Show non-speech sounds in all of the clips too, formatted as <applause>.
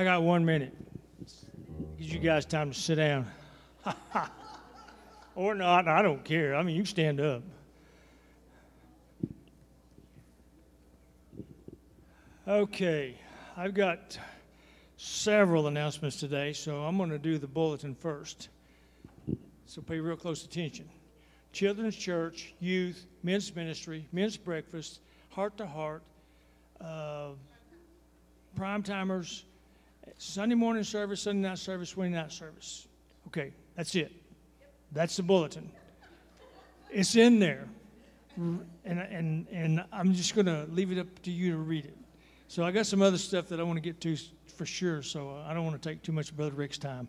I got one minute. Gives you guys time to sit down. <laughs> or not, I don't care. I mean, you stand up. Okay, I've got several announcements today, so I'm going to do the bulletin first. So pay real close attention. Children's Church, Youth, Men's Ministry, Men's Breakfast, Heart to Heart, uh, Prime Timers, Sunday morning service, Sunday night service, Wednesday night service. Okay, that's it. That's the bulletin. It's in there. And, and, and I'm just going to leave it up to you to read it. So I got some other stuff that I want to get to for sure, so I don't want to take too much of Brother Rick's time.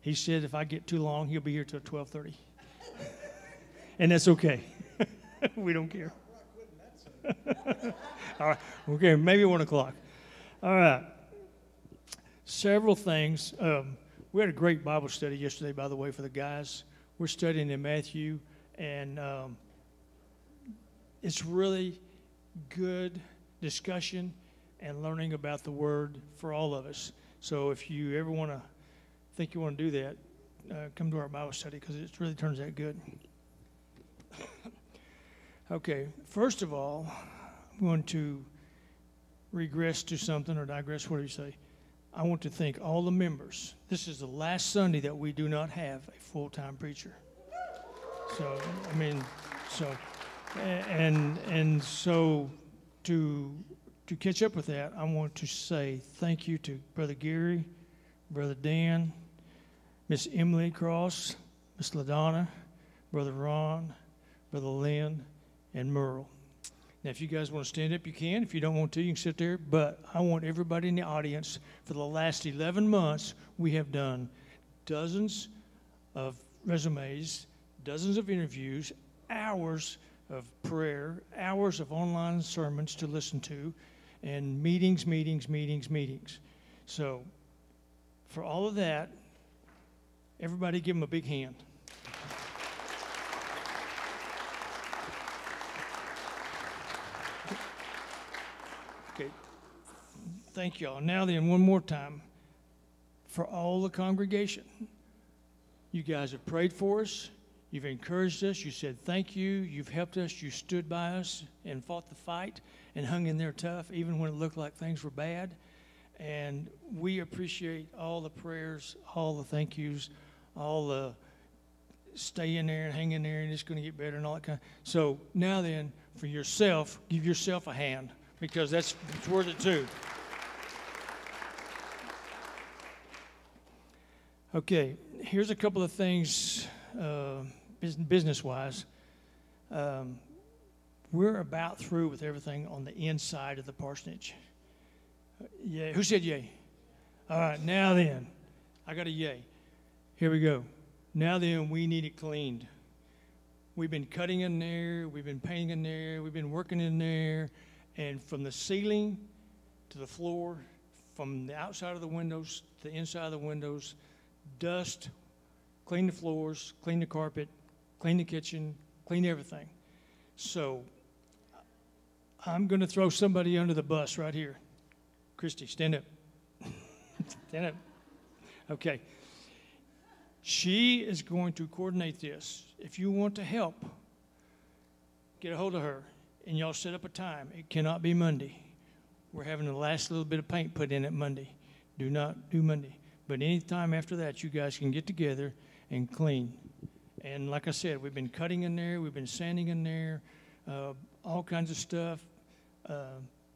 He said if I get too long, he'll be here till 1230. <laughs> and that's okay. <laughs> we don't care. <laughs> All right, okay, maybe 1 o'clock. All right. Several things. Um, we had a great Bible study yesterday, by the way, for the guys. We're studying in Matthew, and um, it's really good discussion and learning about the Word for all of us. So if you ever want to think you want to do that, uh, come to our Bible study because it really turns out good. <coughs> okay, first of all, I'm going to regress to something or digress, what do you say? I want to thank all the members. This is the last Sunday that we do not have a full time preacher. So, I mean, so, and, and so to, to catch up with that, I want to say thank you to Brother Gary, Brother Dan, Miss Emily Cross, Miss LaDonna, Brother Ron, Brother Lynn, and Merle. Now, if you guys want to stand up, you can. If you don't want to, you can sit there. But I want everybody in the audience, for the last 11 months, we have done dozens of resumes, dozens of interviews, hours of prayer, hours of online sermons to listen to, and meetings, meetings, meetings, meetings. So, for all of that, everybody give them a big hand. Okay. Thank y'all. Now then, one more time. For all the congregation, you guys have prayed for us. You've encouraged us. You said thank you. You've helped us. You stood by us and fought the fight and hung in there tough, even when it looked like things were bad. And we appreciate all the prayers, all the thank yous, all the stay in there and hang in there and it's going to get better and all that kind of. So now then, for yourself, give yourself a hand because that's it's worth it too. Okay, here's a couple of things uh, business wise. Um, we're about through with everything on the inside of the parsonage. Uh, yeah, who said yay? All right, now then, I got a yay. Here we go. Now then, we need it cleaned. We've been cutting in there, we've been painting in there, we've been working in there, and from the ceiling to the floor, from the outside of the windows to the inside of the windows, dust, clean the floors, clean the carpet, clean the kitchen, clean everything. So I'm going to throw somebody under the bus right here. Christy, stand up. <laughs> stand up. Okay. She is going to coordinate this. If you want to help, get a hold of her and y'all set up a time. It cannot be Monday. We're having the last little bit of paint put in it Monday. Do not do Monday. But any time after that, you guys can get together and clean. And like I said, we've been cutting in there, we've been sanding in there, uh, all kinds of stuff. Uh,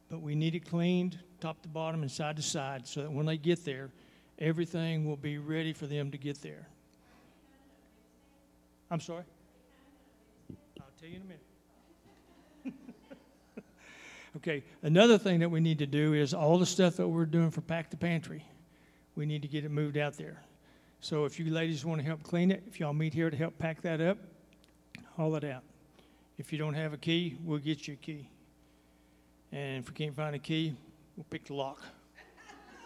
but we need it cleaned, top to bottom and side to side, so that when they get there, everything will be ready for them to get there. I'm sorry? I'll tell you in a minute. <laughs> okay, another thing that we need to do is all the stuff that we're doing for Pack the Pantry, we need to get it moved out there. So if you ladies want to help clean it, if y'all meet here to help pack that up, haul it out. If you don't have a key, we'll get you a key. And if we can't find a key, we'll pick the lock.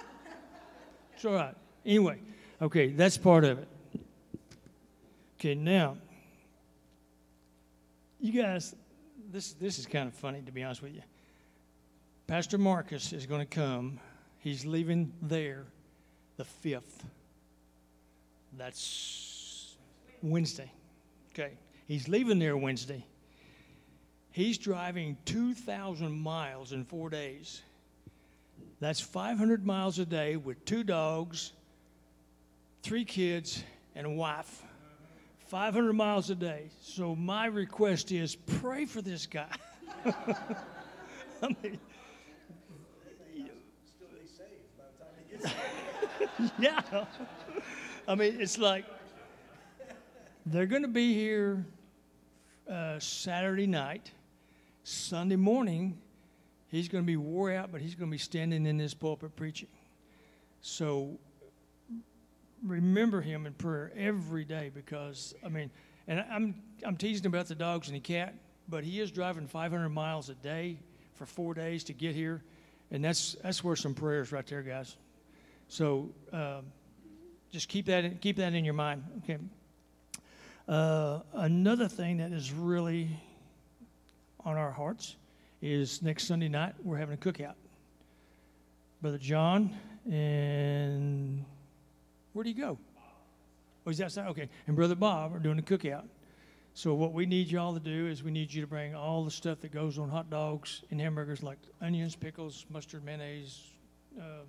<laughs> it's all right. Anyway, okay, that's part of it. Okay, now, you guys, this, this is kind of funny to be honest with you. Pastor Marcus is going to come. He's leaving there the 5th. That's Wednesday. Okay. He's leaving there Wednesday. He's driving 2,000 miles in four days. That's 500 miles a day with two dogs, three kids, and a wife. 500 miles a day. So my request is pray for this guy. <laughs> I mean, <laughs> yeah. I mean, it's like they're going to be here uh, Saturday night. Sunday morning, he's going to be wore out, but he's going to be standing in this pulpit preaching. So remember him in prayer every day because, I mean, and I'm, I'm teasing about the dogs and the cat, but he is driving 500 miles a day for four days to get here. And that's, that's worth some prayers right there, guys. So um, just keep that, in, keep that in your mind. Okay. Uh, another thing that is really on our hearts is next Sunday night we're having a cookout. Brother John and where do you go? Oh, he's outside. Okay, and Brother Bob are doing a cookout. So what we need y'all to do is we need you to bring all the stuff that goes on hot dogs and hamburgers, like onions, pickles, mustard, mayonnaise, uh,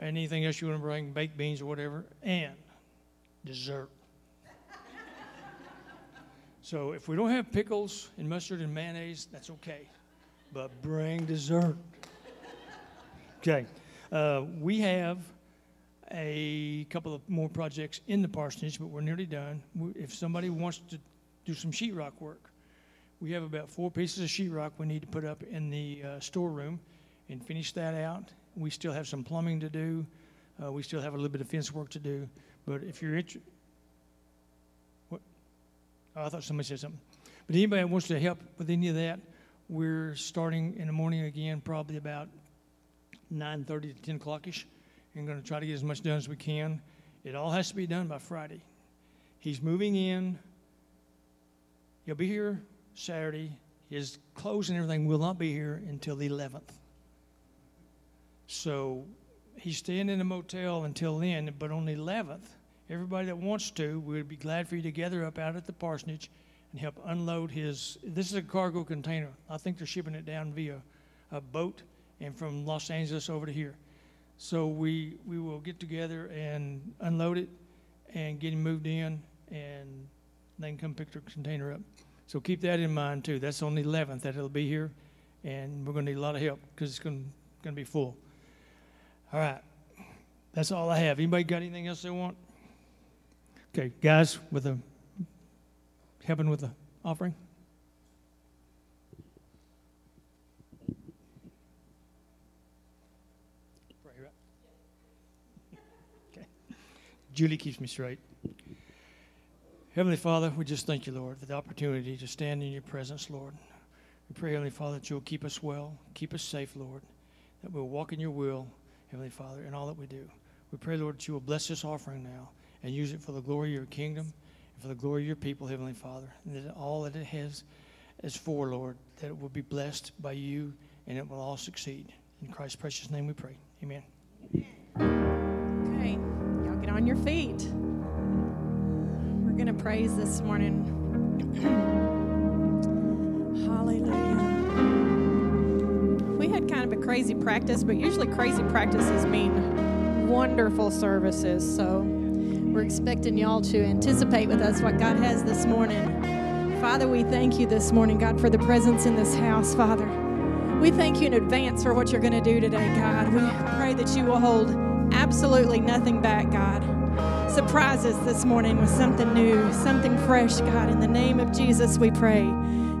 anything else you want to bring, baked beans or whatever, and dessert. so if we don't have pickles and mustard and mayonnaise, that's okay, but bring dessert. Okay, uh, we have a couple of more projects in the parsonage, but we're nearly done. If somebody wants to do some sheetrock work. We have about four pieces of sheetrock we need to put up in the uh, storeroom and finish that out. We still have some plumbing to do. Uh, we still have a little bit of fence work to do. But if you're interested, what? Oh, I thought somebody said something. But anybody that wants to help with any of that, we're starting in the morning again, probably about 9:30 to 10 o'clockish, and going to try to get as much done as we can. It all has to be done by Friday. He's moving in He'll be here Saturday. His clothes and everything will not be here until the 11th. So he's staying in a motel until then, but on the 11th, everybody that wants to, we'd be glad for you to gather up out at the parsonage and help unload his. This is a cargo container. I think they're shipping it down via a boat and from Los Angeles over to here. So we, we will get together and unload it and get him moved in and then come pick the container up. So keep that in mind too. That's on the 11th that it'll be here, and we're going to need a lot of help because it's going to be full. All right, that's all I have. Anybody got anything else they want? Okay, guys, with the helping with the offering. Okay. Julie keeps me straight. Heavenly Father, we just thank you, Lord, for the opportunity to stand in your presence, Lord. We pray, Heavenly Father, that you'll keep us well, keep us safe, Lord, that we'll walk in your will, Heavenly Father, in all that we do. We pray, Lord, that you will bless this offering now and use it for the glory of your kingdom and for the glory of your people, Heavenly Father. And that all that it has is for, Lord, that it will be blessed by you and it will all succeed. In Christ's precious name we pray. Amen. Okay, y'all get on your feet. We're going to praise this morning. <clears throat> Hallelujah. We had kind of a crazy practice, but usually crazy practices mean wonderful services. So we're expecting y'all to anticipate with us what God has this morning. Father, we thank you this morning, God, for the presence in this house, Father. We thank you in advance for what you're going to do today, God. We pray that you will hold absolutely nothing back, God surprise us this morning with something new, something fresh, God. In the name of Jesus, we pray.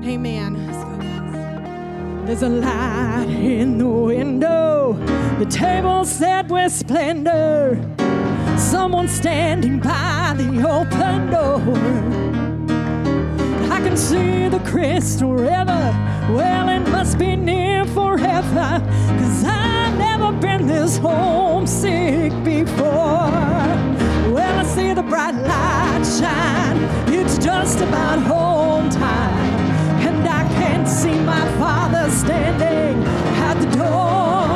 Amen. There's a light in the window, the table set with splendor. Someone standing by the open door. I can see the crystal river. Well, it must be near forever. Cause I've never been this homesick before. Well, I see the bright light shine. It's just about home time. Father standing at the door.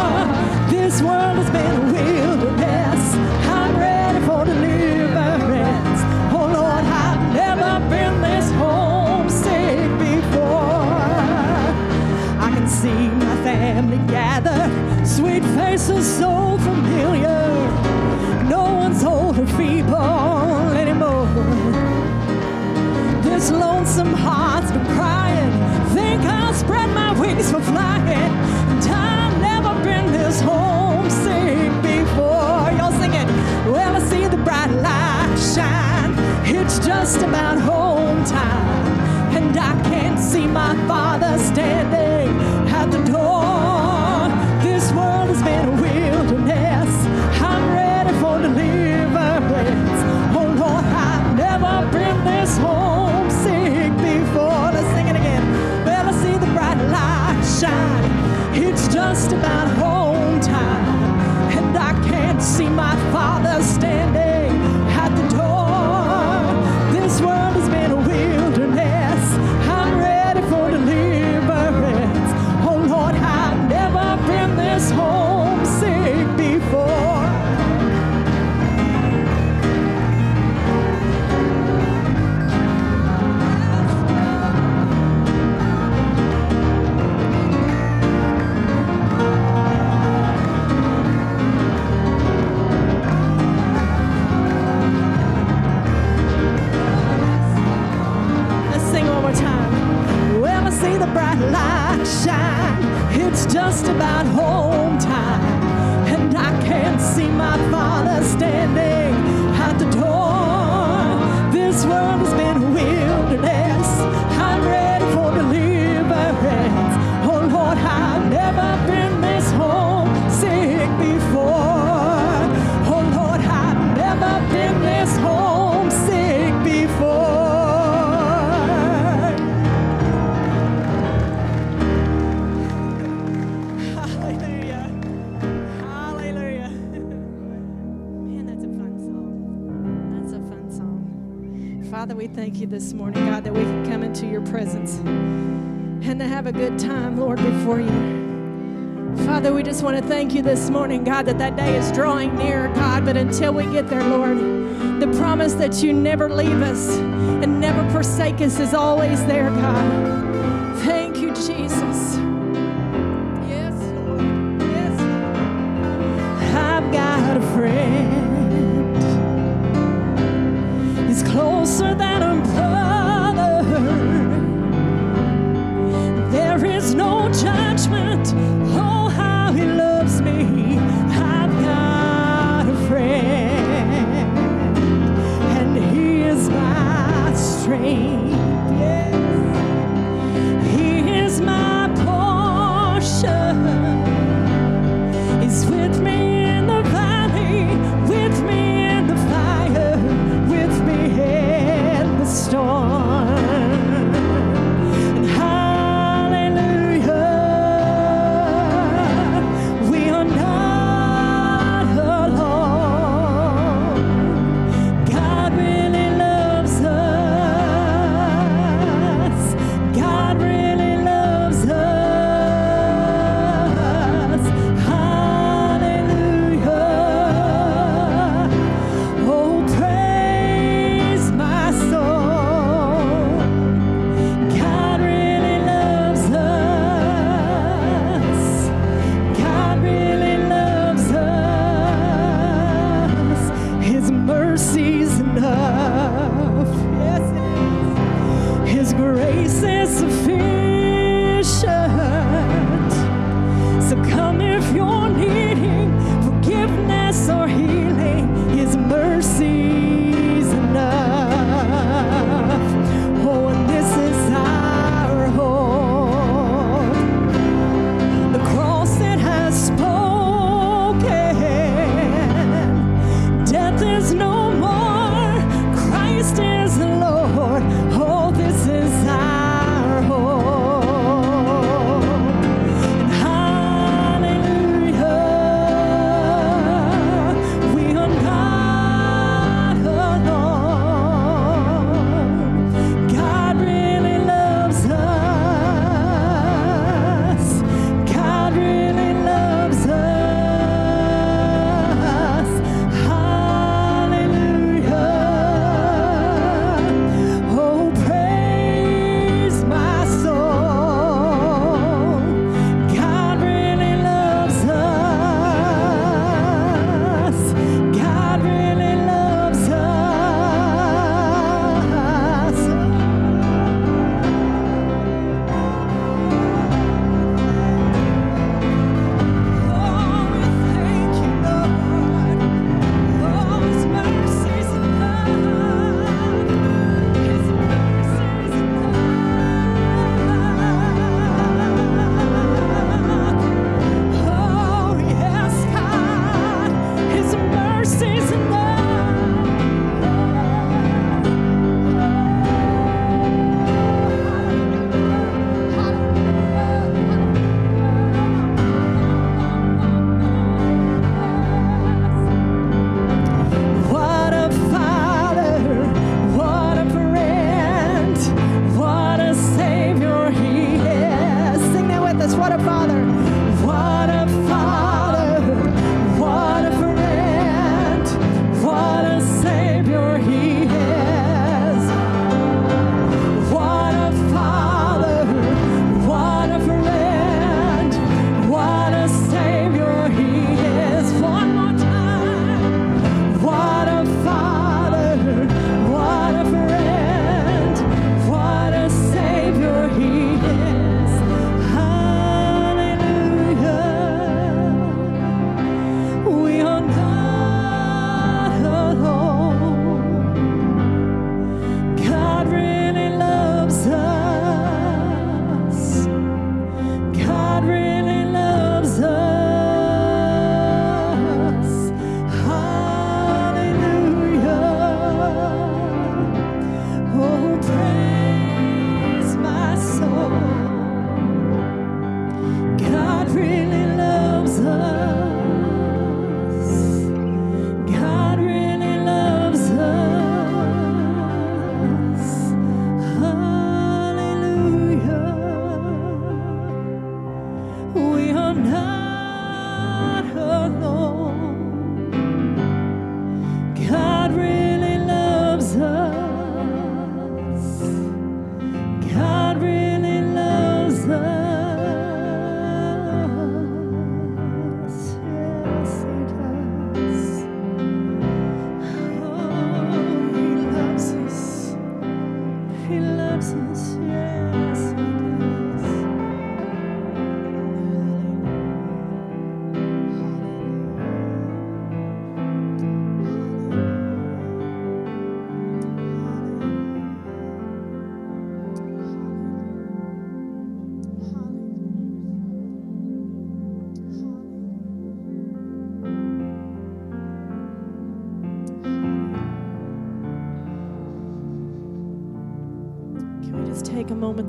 This world has been a wilderness. I'm ready for deliverance. Oh Lord, I've never been this homesick before. I can see my family gather, sweet faces so familiar. No one's older feeble anymore. This lonesome heart's been crying. just about home time. And I can't see my father standing. It's just about home time, and I can't see my father standing. just want to thank you this morning, God, that that day is drawing near, God. But until we get there, Lord, the promise that you never leave us and never forsake us is always there, God.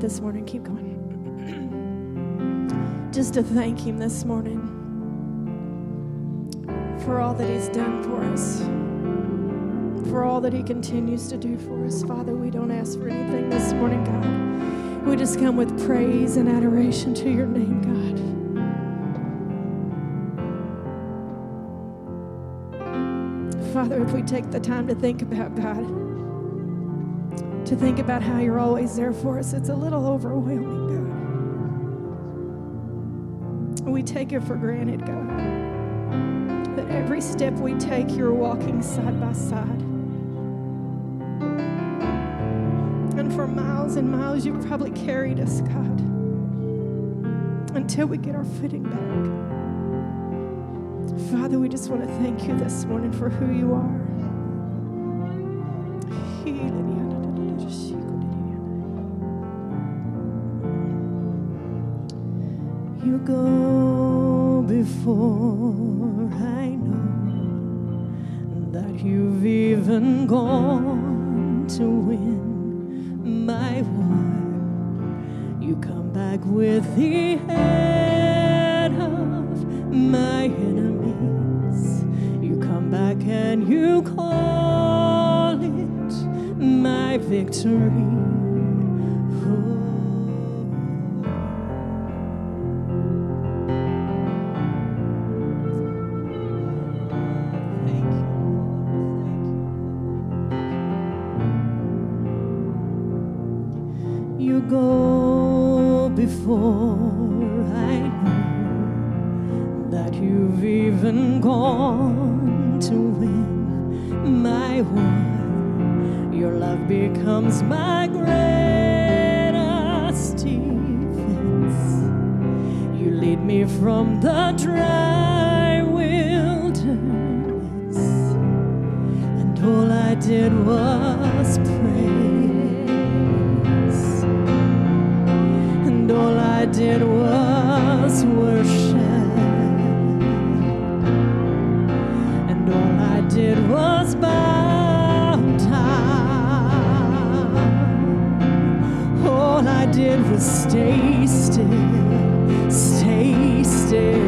This morning? Keep going. just to thank Him this morning for all that He's done for us, for all that He continues to do for us. Father, we don't ask for anything this morning, God. We just come with praise and adoration to your name, God. Father, if we take the time to think about God, to think about how you're always there for us, it's a little overwhelming, God. We take it for granted, God, that every step we take, you're walking side by side. And for miles and miles, you've probably carried us, God, until we get our footing back. Father, we just want to thank you this morning for who you are. From the dry wilderness, and all I did was praise, and all I did was stay still, stay still.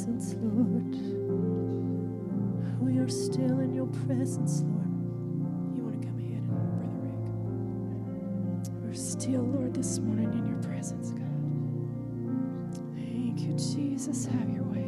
Presence, Lord. We are still in your presence, Lord. You want to come ahead and Brother Rick? We're still, Lord, this morning in your presence, God. Thank you, Jesus. Have your way.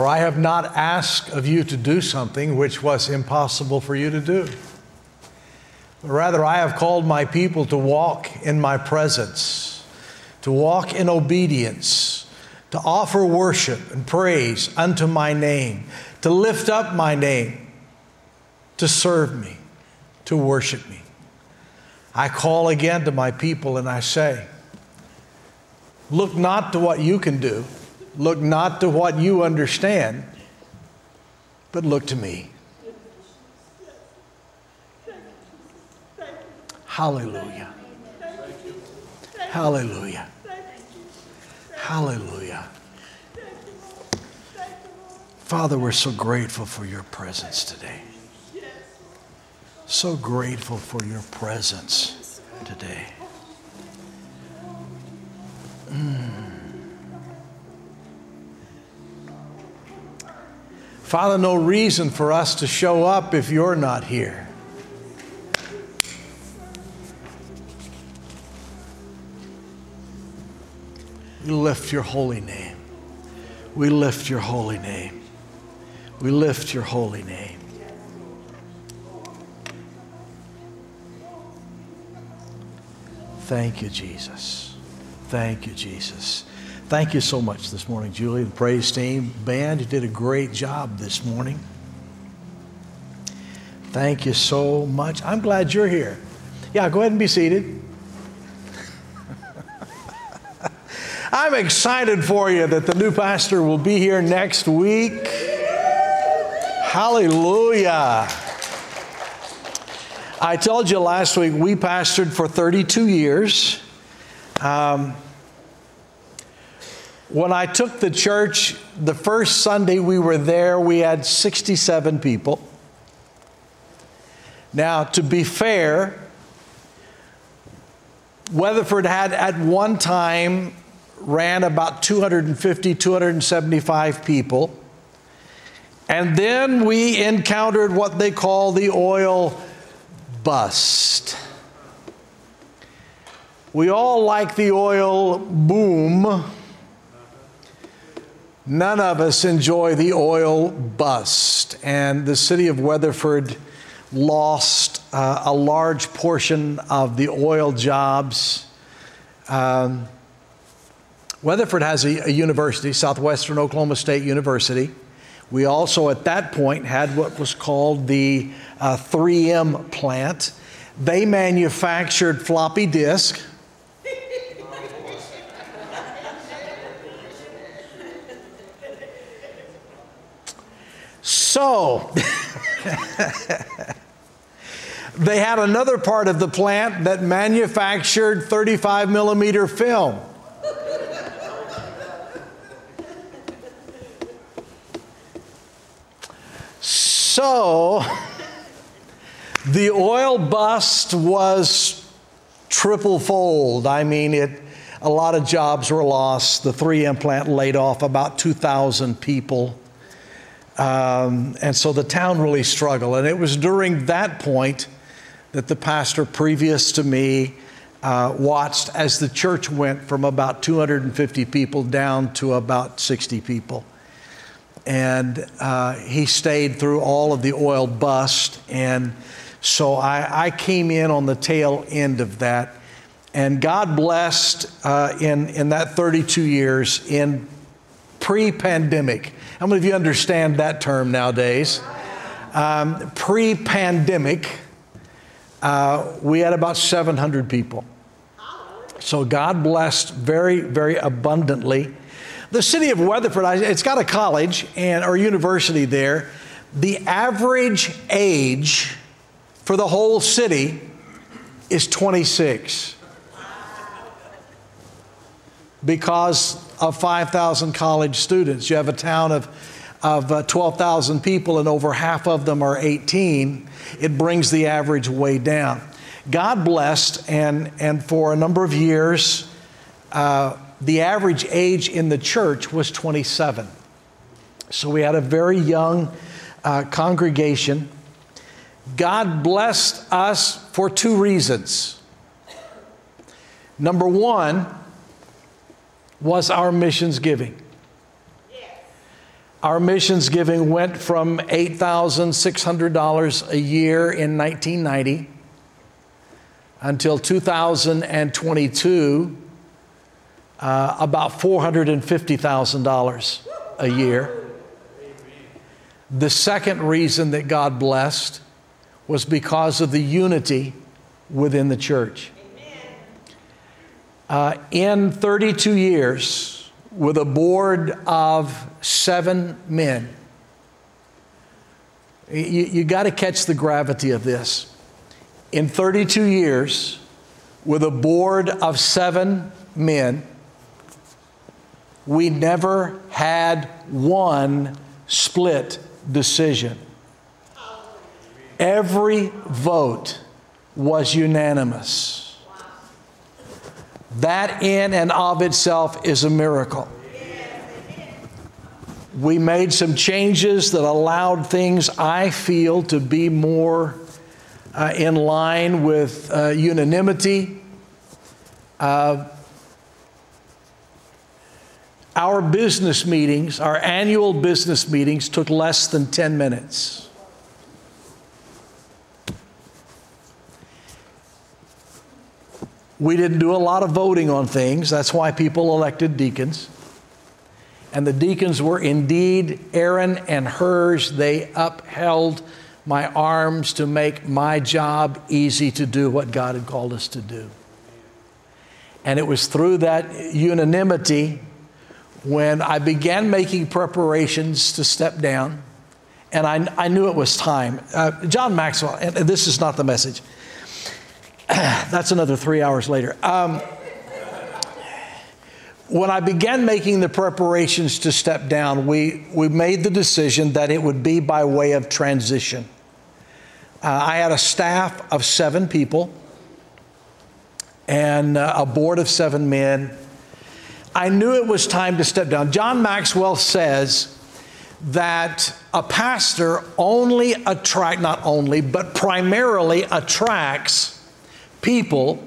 For I have not asked of you to do something which was impossible for you to do. But rather, I have called my people to walk in my presence, to walk in obedience, to offer worship and praise unto my name, to lift up my name, to serve me, to worship me. I call again to my people and I say, Look not to what you can do, look not to what you understand, but look to me. Hallelujah. Hallelujah. Hallelujah. Father, we're so grateful for your presence today. So grateful for your presence today. Mm. Father, no reason for us to show up if you're not here. We lift your holy name. We lift your holy name. We lift your holy name. Thank you, Jesus. Thank you, Jesus. Thank you so much this morning, Julie, the praise team, band. Did a great job this morning. Thank you so much. I'm glad you're here. Yeah, go ahead and be seated. <laughs> I'm excited for you that the new pastor will be here next week. Hallelujah. I told you last week we pastored for 32 years. Um, when I took the church, the first Sunday we were there, we had 67 people. Now, to be fair, Weatherford had at one time ran about 250, 275 people. And then we encountered what they call the oil bust. We all like the oil boom. None of us enjoy the oil bust. And the city of Weatherford lost uh, a large portion of the oil jobs. Um, Weatherford has a, a university, Southwestern Oklahoma State University. We also, at that point, had what was called the uh, 3M plant. They manufactured floppy disk. So, they had another part of the plant that manufactured 35 millimeter film. So, the oil bust was triple fold. I mean, it, a lot of jobs were lost. The 3M plant laid off about 2,000 people. Um, and so the town really struggled. And it was during that point that the pastor previous to me uh, watched as the church went from about 250 people down to about 60 people. And uh, he stayed through all of the oil bust. And so I, I came in on the tail end of that. And God blessed uh, in, in that 32 years in pre pandemic. How many of you understand that term nowadays? Um, pre pandemic, uh, we had about 700 people. So God blessed very, very abundantly. The city of Weatherford, it's got a college and or university there. The average age for the whole city is 26 because of 5,000 college students. You have a town of, of uh, 12,000 people, and over half of them are 18. It brings the average way down. God blessed, and, and for a number of years, uh, the average age in the church was 27. So we had a very young uh, congregation. God blessed us for two reasons. Number one was our missions giving. Our missions giving went from $8,600 a year in 1990 until 2022, uh, about $450,000 a year. The second reason that God blessed was because of the unity within the church. Uh, in 32 years, with a board of seven men, you, you got to catch the gravity of this. In 32 years, with a board of seven men, we never had one split decision. Every vote was unanimous. That in and of itself is a miracle. We made some changes that allowed things, I feel, to be more uh, in line with uh, unanimity. Uh, our business meetings, our annual business meetings, took less than 10 minutes. We didn't do a lot of voting on things. That's why people elected deacons. And the deacons were indeed Aaron and Hurs. They upheld my arms to make my job easy to do what God had called us to do. And it was through that unanimity when I began making preparations to step down, and I, I knew it was time. Uh, John Maxwell, and this is not the message. <clears throat> That's another three hours later. Um, when I began making the preparations to step down, we, we made the decision that it would be by way of transition. Uh, I had a staff of seven people, and uh, a board of seven men. I knew it was time to step down. John Maxwell says that a pastor only attract not only but primarily attracts people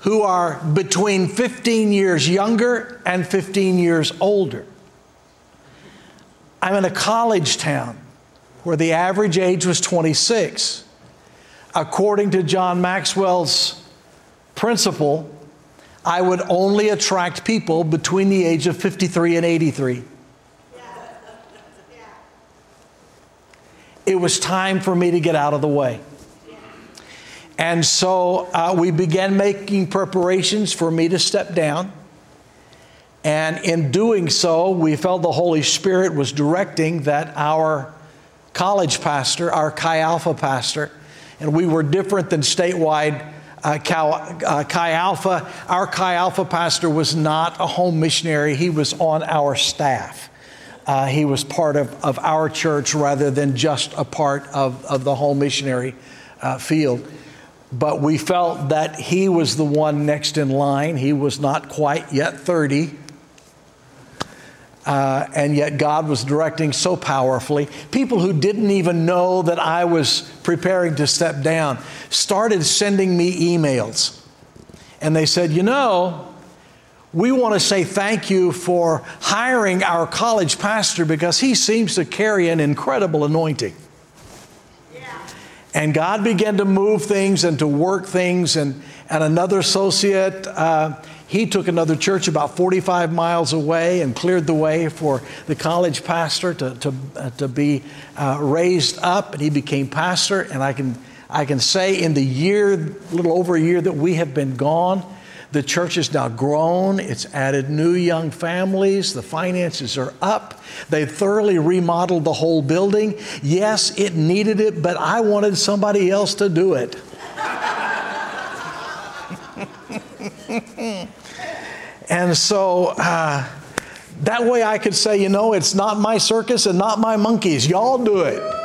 who are between 15 years younger and 15 years older. I'm in a college town where the average age was 26. According to John Maxwell's principle, I would only attract people between the age of 53 and 83. <laughs> It was time for me to get out of the way. And so uh, we began making preparations for me to step down. And in doing so, we felt the Holy Spirit was directing that our college pastor, our Chi Alpha pastor, and we were different than statewide uh, Chi, uh, Chi Alpha. Our Chi Alpha pastor was not a home missionary, he was on our staff. Uh, he was part of, of our church rather than just a part of, of the home missionary uh, field but we felt that he was the one next in line. He was not quite yet 30. Uh, and yet God was directing so powerfully. People who didn't even know that I was preparing to step down started sending me emails. And they said, You know, we want to say thank you for hiring our college pastor because he seems to carry an incredible anointing. And God began to move things and to work things. And, and another associate, uh, he took another church about 45 miles away and cleared the way for the college pastor to, to, uh, to be uh, raised up. And he became pastor. And I can, I can say in the year, little over a year that we have been gone, the church has now grown, it's added new young families, the finances are up. They thoroughly remodeled the whole building. Yes, it needed it, but I wanted somebody else to do it. <laughs> and so uh, that way I could say, you know, it's not my circus and not my monkeys. Y'all do it.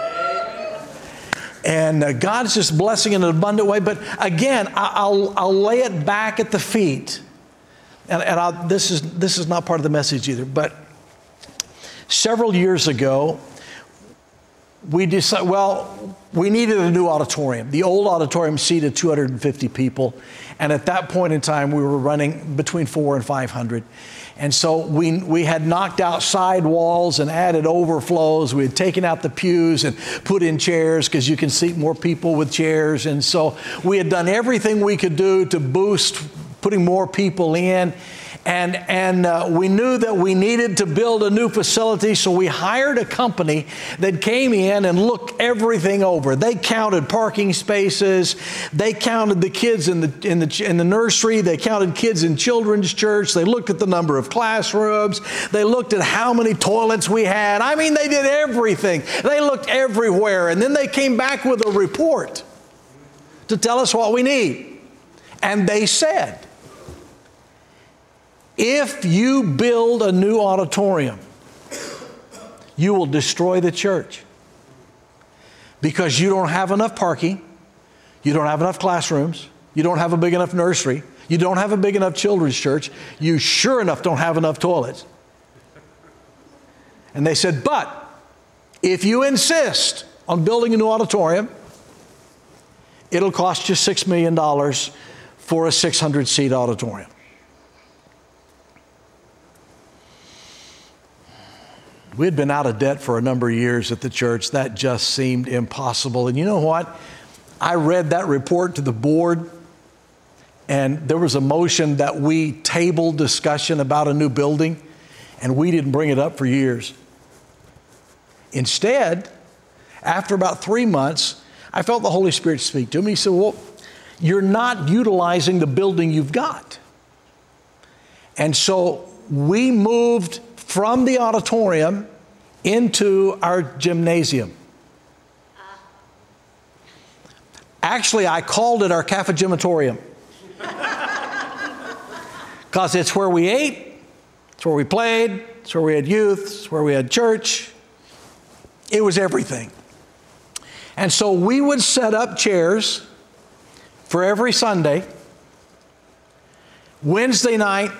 And uh, God's just blessing in an abundant way. But again, I'll, I'll lay it back at the feet. And, and I'll, this, is, this is not part of the message either. But several years ago, we decided, well, we needed a new auditorium. The old auditorium seated 250 people. And at that point in time, we were running between four and 500. And so we, we had knocked out side walls and added overflows. We had taken out the pews and put in chairs because you can seat more people with chairs. And so we had done everything we could do to boost putting more people in. And, and uh, we knew that we needed to build a new facility, so we hired a company that came in and looked everything over. They counted parking spaces, they counted the kids in the, in the, in the nursery, they counted kids in children's church, they looked at the number of classrooms, they looked at how many toilets we had. I mean, they did everything. They looked everywhere, and then they came back with a report to tell us what we need. And they said, if you build a new auditorium, you will destroy the church because you don't have enough parking, you don't have enough classrooms, you don't have a big enough nursery, you don't have a big enough children's church, you sure enough don't have enough toilets. And they said, but if you insist on building a new auditorium, it'll cost you $6 million for a 600 seat auditorium. We had been out of debt for a number of years at the church. That just seemed impossible. And you know what? I read that report to the board, and there was a motion that we table discussion about a new building, and we didn't bring it up for years. Instead, after about three months, I felt the Holy Spirit speak to me. He said, Well, you're not utilizing the building you've got. And so we moved from the auditorium into our gymnasium. Actually, I called it our cafegimatorium because <laughs> it's where we ate, it's where we played, it's where we had youth, it's where we had church. It was everything. And so we would set up chairs for every Sunday Wednesday night,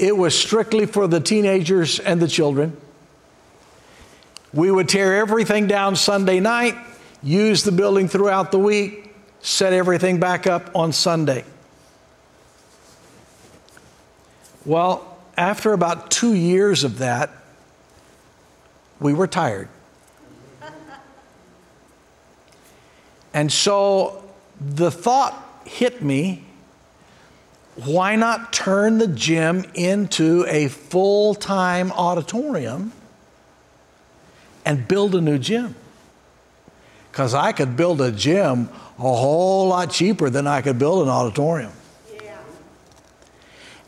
it was strictly for the teenagers and the children. We would tear everything down Sunday night, use the building throughout the week, set everything back up on Sunday. Well, after about two years of that, we were tired. And so the thought hit me why not turn the gym into a full time auditorium and build a new gym? Because I could build a gym a whole lot cheaper than I could build an auditorium. Yeah.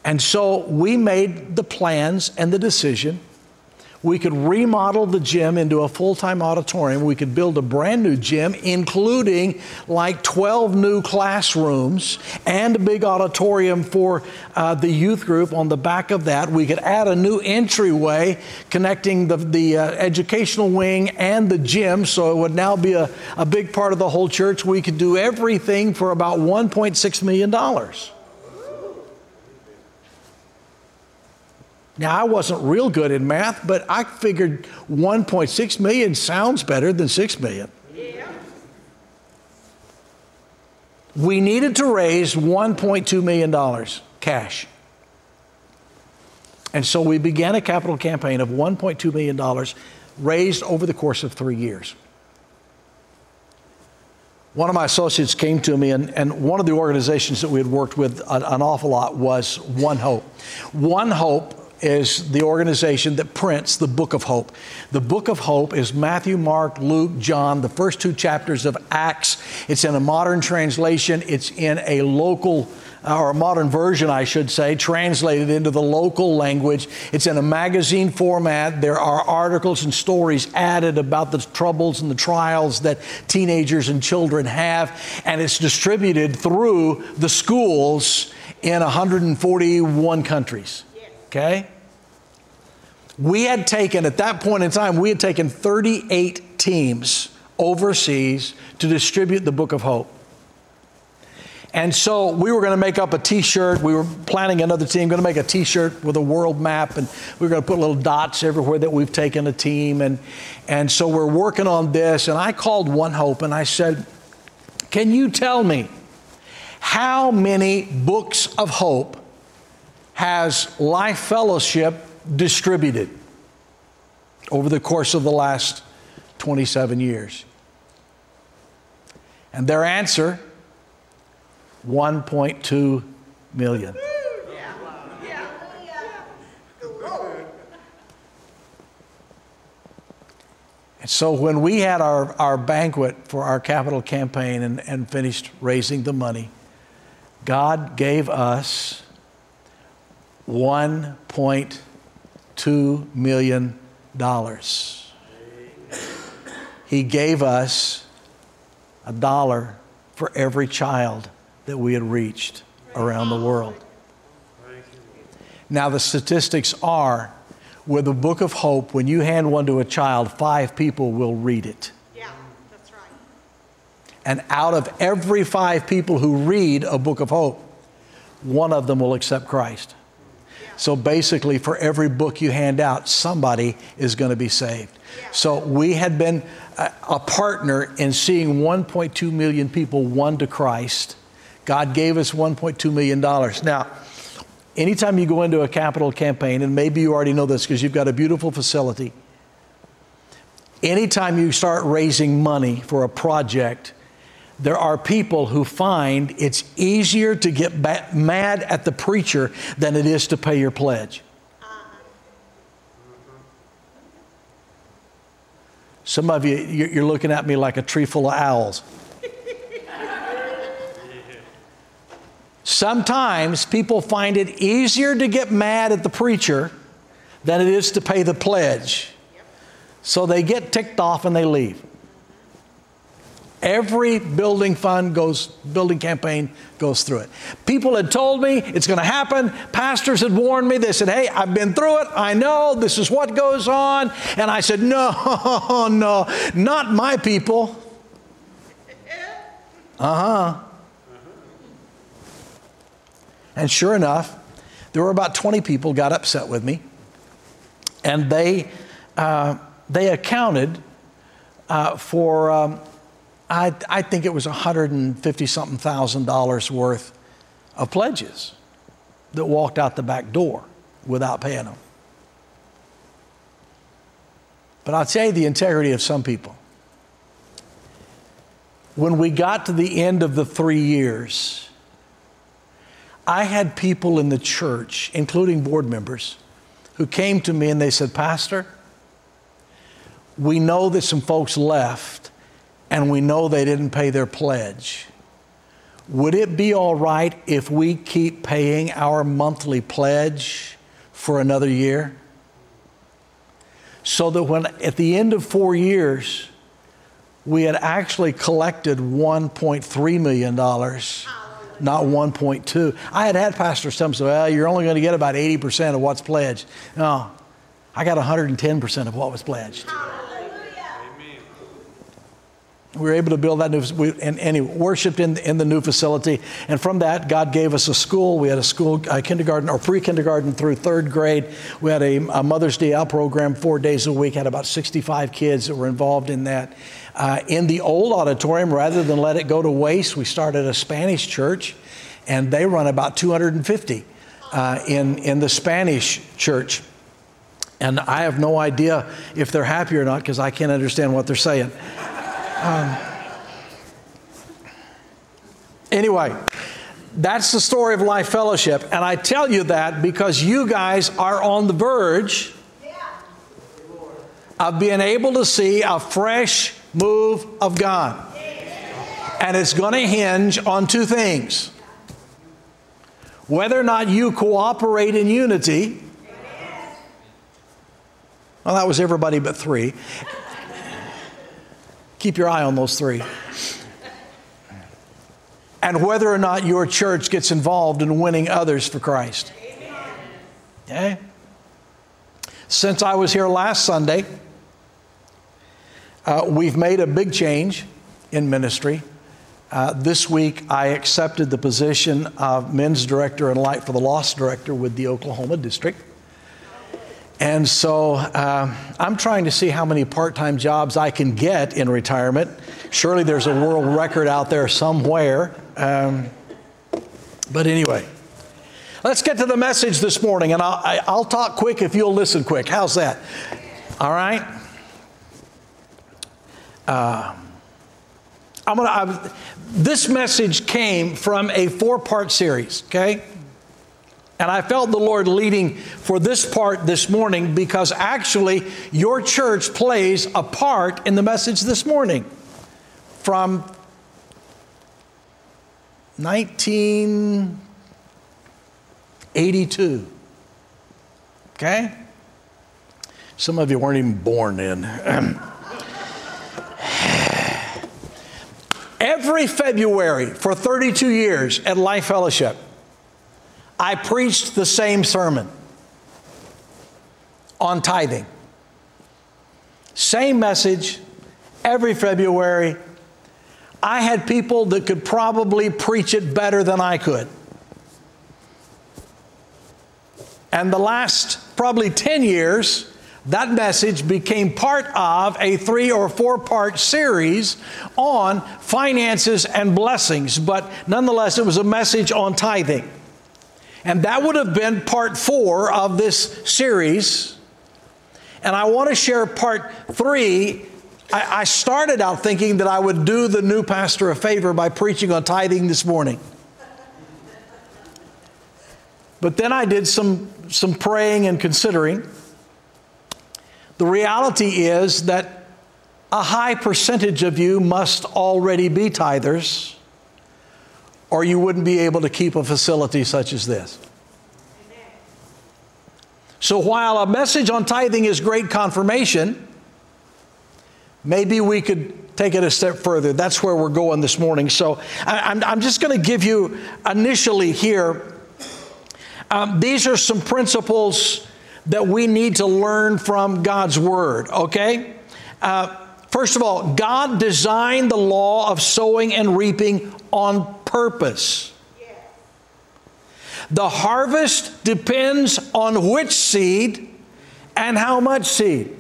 And so we made the plans and the decision we could remodel the gym into a full time auditorium. We could build a brand new gym, including like 12 new classrooms and a big auditorium for uh, the youth group on the back of that. We could add a new entryway connecting the, the uh, educational wing and the gym, so it would now be a, a big part of the whole church. We could do everything for about $1.6 million. Now, I wasn't real good in math, but I figured 1.6 million sounds better than 6 million. Yeah. We needed to raise $1.2 million cash. And so we began a capital campaign of $1.2 million raised over the course of three years. One of my associates came to me, and, and one of the organizations that we had worked with an, an awful lot was One Hope. One Hope is the organization that prints the Book of Hope. The Book of Hope is Matthew, Mark, Luke, John, the first two chapters of Acts. It's in a modern translation, it's in a local or a modern version, I should say, translated into the local language. It's in a magazine format. There are articles and stories added about the troubles and the trials that teenagers and children have, and it's distributed through the schools in 141 countries. Okay? We had taken, at that point in time, we had taken 38 teams overseas to distribute the Book of Hope. And so we were going to make up a t shirt. We were planning another team, going to make a t shirt with a world map, and we were going to put little dots everywhere that we've taken a team. And, and so we're working on this. And I called One Hope and I said, Can you tell me how many books of hope has Life Fellowship distributed over the course of the last 27 years? And their answer 1.2 million. And so when we had our, our banquet for our capital campaign and, and finished raising the money, God gave us $1.2 million. He gave us a dollar for every child that we had reached around the world. Now, the statistics are with the book of hope, when you hand one to a child, five people will read it. Yeah, that's right. And out of every five people who read a book of hope, one of them will accept Christ. So basically, for every book you hand out, somebody is going to be saved. So we had been a, a partner in seeing 1.2 million people won to Christ. God gave us 1.2 million dollars. Now, anytime you go into a capital campaign, and maybe you already know this because you've got a beautiful facility. Anytime you start raising money for a project, there are people who find it's easier to get mad at the preacher than it is to pay your pledge. Some of you, you're looking at me like a tree full of owls. Sometimes people find it easier to get mad at the preacher than it is to pay the pledge. So they get ticked off and they leave. Every building fund goes, building campaign goes through it. People had told me it's going to happen. Pastors had warned me. They said, Hey, I've been through it. I know this is what goes on. And I said, No, <laughs> no, not my people. Uh huh. And sure enough, there were about 20 people got upset with me, and they, uh, they accounted uh, for, um, I, I think it was 150 something thousand dollars worth of pledges that walked out the back door without paying them. But I'll tell you the integrity of some people. When we got to the end of the three years, I had people in the church, including board members, who came to me and they said, Pastor, we know that some folks left and we know they didn't pay their pledge. Would it be all right if we keep paying our monthly pledge for another year? So that when at the end of four years, we had actually collected $1.3 million, not 1.2. I had had pastors tell me, well, you're only going to get about 80% of what's pledged. No, I got 110% of what was pledged. We were able to build that new, we, and, and he worshiped in, in the new facility. And from that, God gave us a school. We had a school, a kindergarten or pre kindergarten through third grade. We had a, a, Mother's Day out program four days a week, had about 65 kids that were involved in that. Uh, in the old auditorium, rather than let it go to waste, we started a Spanish church, and they run about 250 uh, in, in the Spanish church. And I have no idea if they're happy or not because I can't understand what they're saying. Um, anyway, that's the story of Life Fellowship. And I tell you that because you guys are on the verge of being able to see a fresh move of God. And it's going to hinge on two things whether or not you cooperate in unity. Well, that was everybody but three. Keep your eye on those three. And whether or not your church gets involved in winning others for Christ. Okay? Since I was here last Sunday, uh, we've made a big change in ministry. Uh, this week, I accepted the position of men's director and Light for the Lost director with the Oklahoma district. And so uh, I'm trying to see how many part time jobs I can get in retirement. Surely there's a world record out there somewhere. Um, but anyway, let's get to the message this morning, and I'll, I, will i will talk quick if you'll listen quick. How's that? All right? Uh, I'm gonna, I, this message came from a four part series, okay? And I felt the Lord leading for this part this morning because actually your church plays a part in the message this morning. From 1982. Okay? Some of you weren't even born then. <clears throat> Every February for 32 years at Life Fellowship, I preached the same sermon on tithing. Same message every February. I had people that could probably preach it better than I could. And the last probably 10 years, that message became part of a three or four part series on finances and blessings, but nonetheless, it was a message on tithing. And that would have been part four of this series. And I want to share part three. I, I, started out thinking that I would do the new pastor a favor by preaching on tithing this morning. But then I did some, some praying and considering. The reality is that a high percentage of you must already be tithers or you wouldn't be able to keep a facility such as this. So while a message on tithing is great confirmation, maybe we could take it a step further. That's where we're going this morning. So I'm, I'm just going to give you initially here, um, these are some principles that we need to learn from God's Word, okay? Uh, first of all, God designed the law of sowing and reaping on purpose. The harvest depends on which seed and how much seed.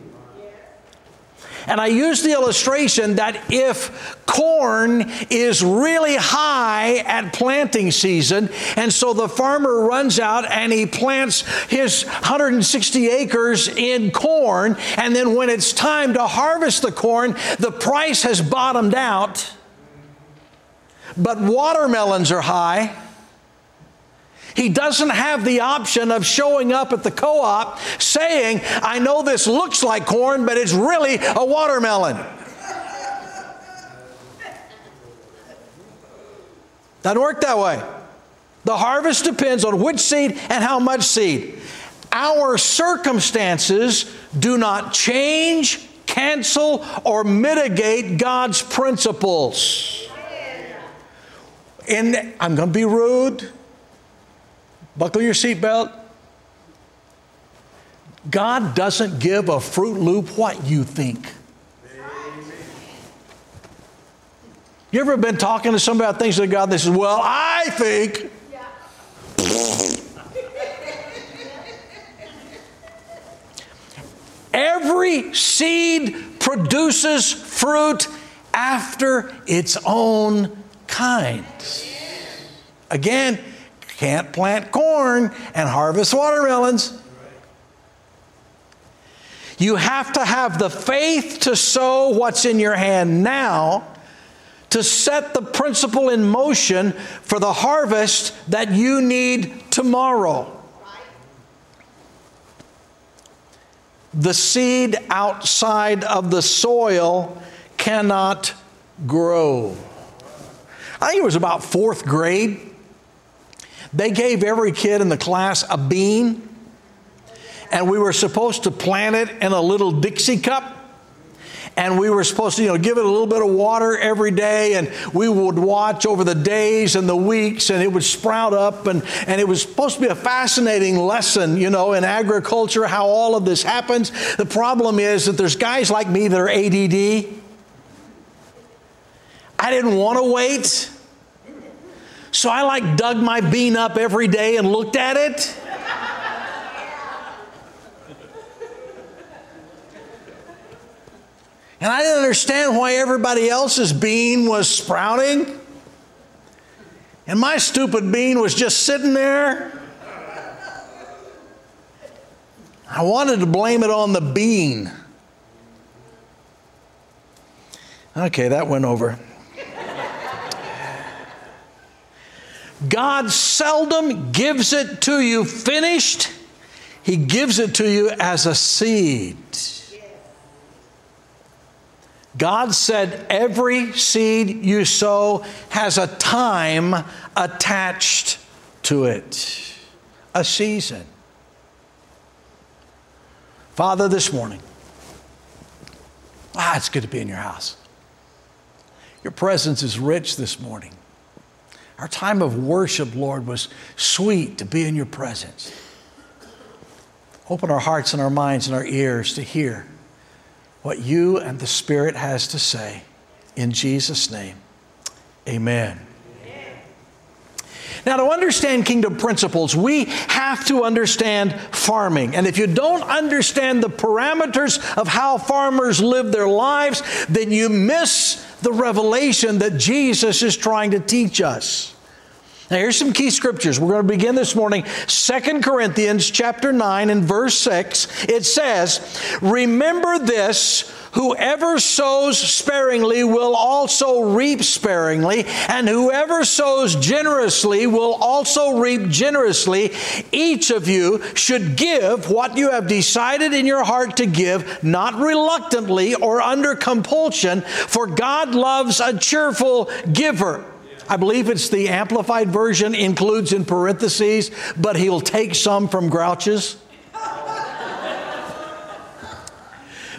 And I use the illustration that if corn is really high at planting season, and so the farmer runs out and he plants his 160 acres in corn, and then when it's time to harvest the corn, the price has bottomed out, but watermelons are high he doesn't have the option of showing up at the co op saying, I know this looks like corn, but it's really a watermelon. Doesn't work that way. The harvest depends on which seed and how much seed. Our circumstances do not change, cancel, or mitigate God's principles. And I'm going to be rude. Buckle your seatbelt. God doesn't give a Fruit Loop what you think. You ever been talking to somebody about things of God? They says, "Well, I think." Every seed produces fruit after its own kind. Again, can't plant corn and harvest watermelons. You have to have the faith to sow what's in your hand now to set the principle in motion for the harvest that you need tomorrow. The seed outside of the soil cannot grow. I think it was about fourth grade they gave every kid in the class a bean, and we were supposed to plant it in a little Dixie cup. And we were supposed to, you know, give it a little bit of water every day, and we would watch over the days and the weeks, and it would sprout up. And, and it was supposed to be a fascinating lesson, you know, in agriculture, how all of this happens. The problem is that there's guys like me that are ADD. I didn't want to wait. So I like dug my bean up every day and looked at it. And I didn't understand why everybody else's bean was sprouting. And my stupid bean was just sitting there. I wanted to blame it on the bean. Okay, that went over. God seldom gives it to you finished, He gives it to you as a seed. God said every seed you sow has a time attached to it, a season. Father, this morning, ah, it's good to be in your house. Your presence is rich this morning. Our time of worship, Lord, was sweet to be in your presence. Open our hearts and our minds and our ears to hear what you and the Spirit has to say. In Jesus' name, amen. Now, to understand kingdom principles, we have to understand farming. And if you don't understand the parameters of how farmers live their lives, then you miss the revelation that Jesus is trying to teach us. Now here's some key scriptures. We're going to begin this morning. Second Corinthians chapter 9 and verse 6. It says, "Remember this, whoever sows sparingly will also reap sparingly, and whoever sows generously will also reap generously. Each of you should give what you have decided in your heart to give, not reluctantly or under compulsion, for God loves a cheerful giver." I believe it's the amplified version, includes in parentheses, but he'll take some from grouches.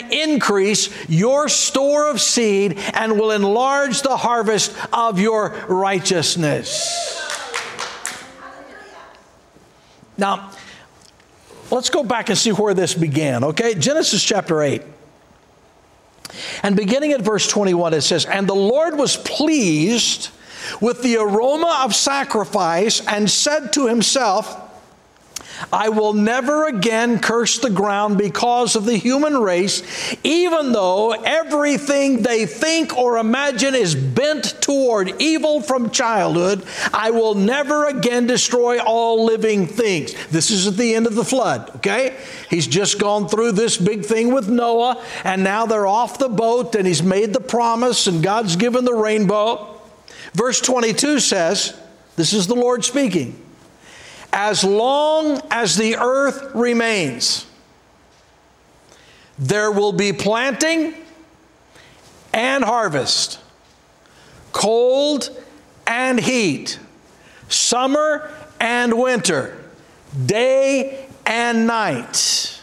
increase your store of seed and will enlarge the harvest of your righteousness. Now, let's go back and see where this began, okay? Genesis chapter 8. And beginning at verse 21, it says, And the Lord was pleased with the aroma of sacrifice and said to himself, I will never again curse the ground because of the human race, even though everything they think or imagine is bent toward evil from childhood. I will never again destroy all living things. This is at the end of the flood, okay? He's just gone through this big thing with Noah, and now they're off the boat, and he's made the promise, and God's given the rainbow. Verse 22 says, This is the Lord speaking as long as the earth remains, there will be planting and harvest, cold and heat, summer and winter, day and night.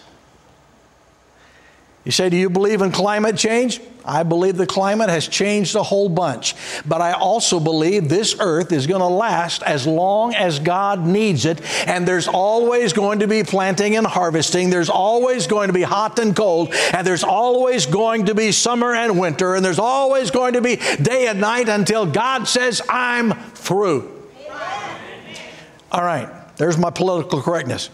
You say, Do you believe in climate change? I believe the climate has changed a whole bunch. But I also believe this earth is going to last as long as God needs it. And there's always going to be planting and harvesting. There's always going to be hot and cold. And there's always going to be summer and winter. And there's always going to be day and night until God says, I'm through. All right, there's my political correctness.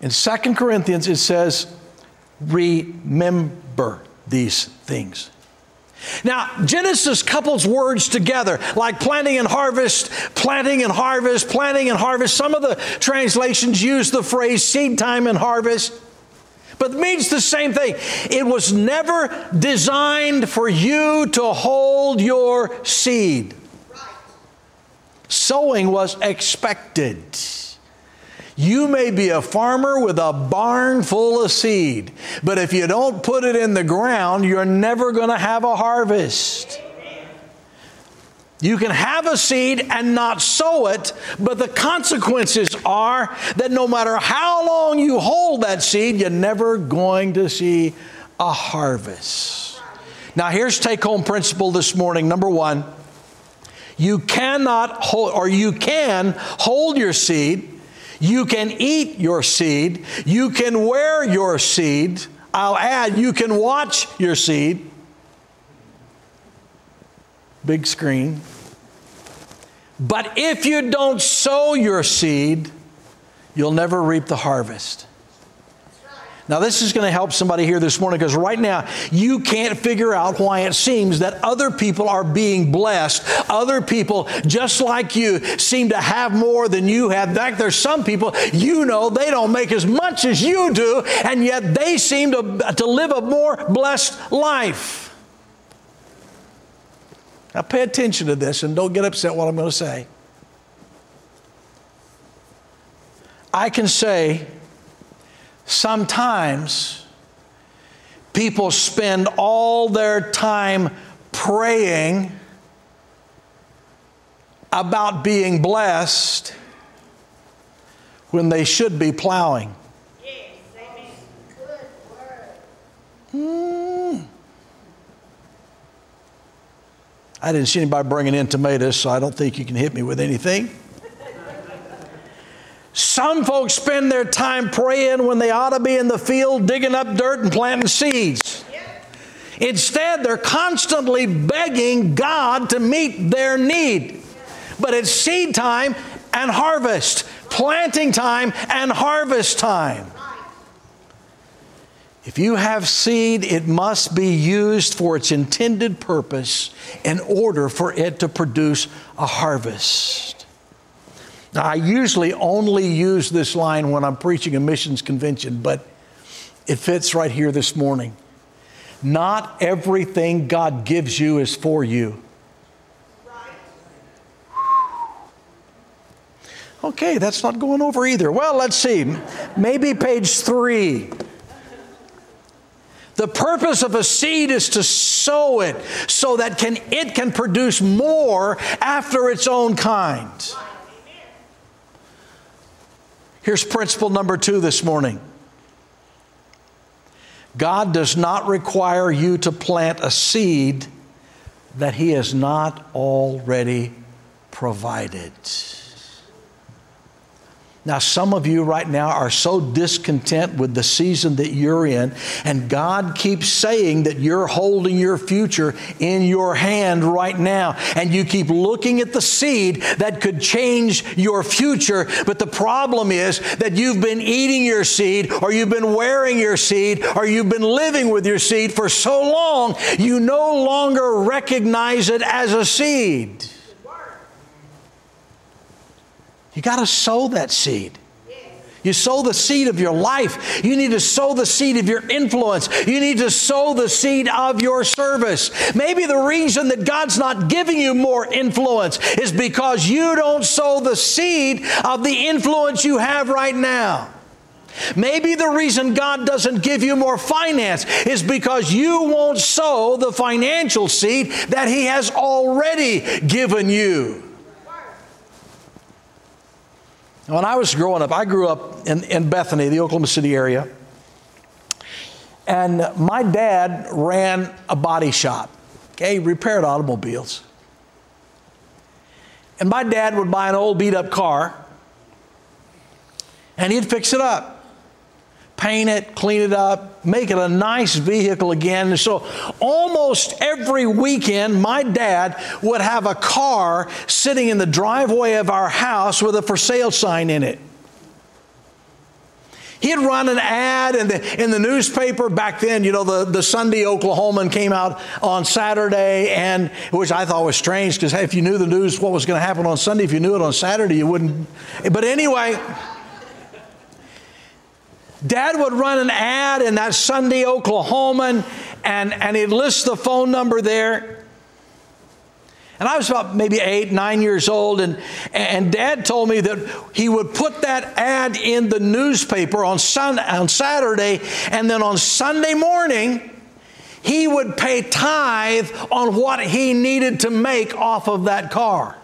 In Second Corinthians, it says, remember these things. Now, Genesis couples words together like planting and harvest, planting and harvest, planting and harvest. Some of the translations use the phrase seed time and harvest, but it means the same thing. It was never designed for you to hold your seed. Sowing was expected. You may be a farmer with a barn full of seed, but if you don't put it in the ground, you're never going to have a harvest. You can have a seed and not sow it, but the consequences are that no matter how long you hold that seed, you're never going to see a harvest. Now, here's take home principle this morning. Number one, you cannot hold, or you can hold your seed you can eat your seed. You can wear your seed. I'll add, you can watch your seed. Big screen. But if you don't sow your seed, you'll never reap the harvest. Now, this is going to help somebody here this morning because right now you can't figure out why it seems that other people are being blessed. Other people, just like you, seem to have more than you have. In fact, there's some people you know they don't make as much as you do, and yet they seem to, to live a more blessed life. Now, pay attention to this and don't get upset what I'm going to say. I can say, Sometimes people spend all their time praying about being blessed when they should be plowing. Mm. I didn't see anybody bringing in tomatoes, so I don't think you can hit me with anything. Some folks spend their time praying when they ought to be in the field digging up dirt and planting seeds. Instead, they're constantly begging God to meet their need. But it's seed time and harvest, planting time and harvest time. If you have seed, it must be used for its intended purpose in order for it to produce a harvest. I usually only use this line when I'm preaching a missions convention, but it fits right here this morning. Not everything God gives you is for you. Okay, that's not going over either. Well, let's see. Maybe page three. The purpose of a seed is to sow it so that can, it can produce more after its own kind. Here's principle number two this morning God does not require you to plant a seed that He has not already provided. Now, some of you right now are so discontent with the season that you're in, and God keeps saying that you're holding your future in your hand right now. And you keep looking at the seed that could change your future. But the problem is that you've been eating your seed, or you've been wearing your seed, or you've been living with your seed for so long, you no longer recognize it as a seed. You got to sow that seed. You sow the seed of your life. You need to sow the seed of your influence. You need to sow the seed of your service. Maybe the reason that God's not giving you more influence is because you don't sow the seed of the influence you have right now. Maybe the reason God doesn't give you more finance is because you won't sow the financial seed that He has already given you. When I was growing up, I grew up in, in Bethany, the Oklahoma City area. And my dad ran a body shop, okay, repaired automobiles. And my dad would buy an old beat up car and he'd fix it up paint it, clean it up, make it a nice vehicle again. And so almost every weekend, my dad would have a car sitting in the driveway of our house with a for sale sign in it. He'd run an ad in the, in the newspaper back then. You know, the, the Sunday Oklahoman came out on Saturday, and which I thought was strange because hey, if you knew the news, what was going to happen on Sunday, if you knew it on Saturday, you wouldn't. But anyway, Dad would run an ad in that Sunday Oklahoman, and, and he'd list the phone number there. And I was about maybe eight, nine years old, and, and dad told me that he would put that ad in the newspaper on, sun, on Saturday, and then on Sunday morning, he would pay tithe on what he needed to make off of that car.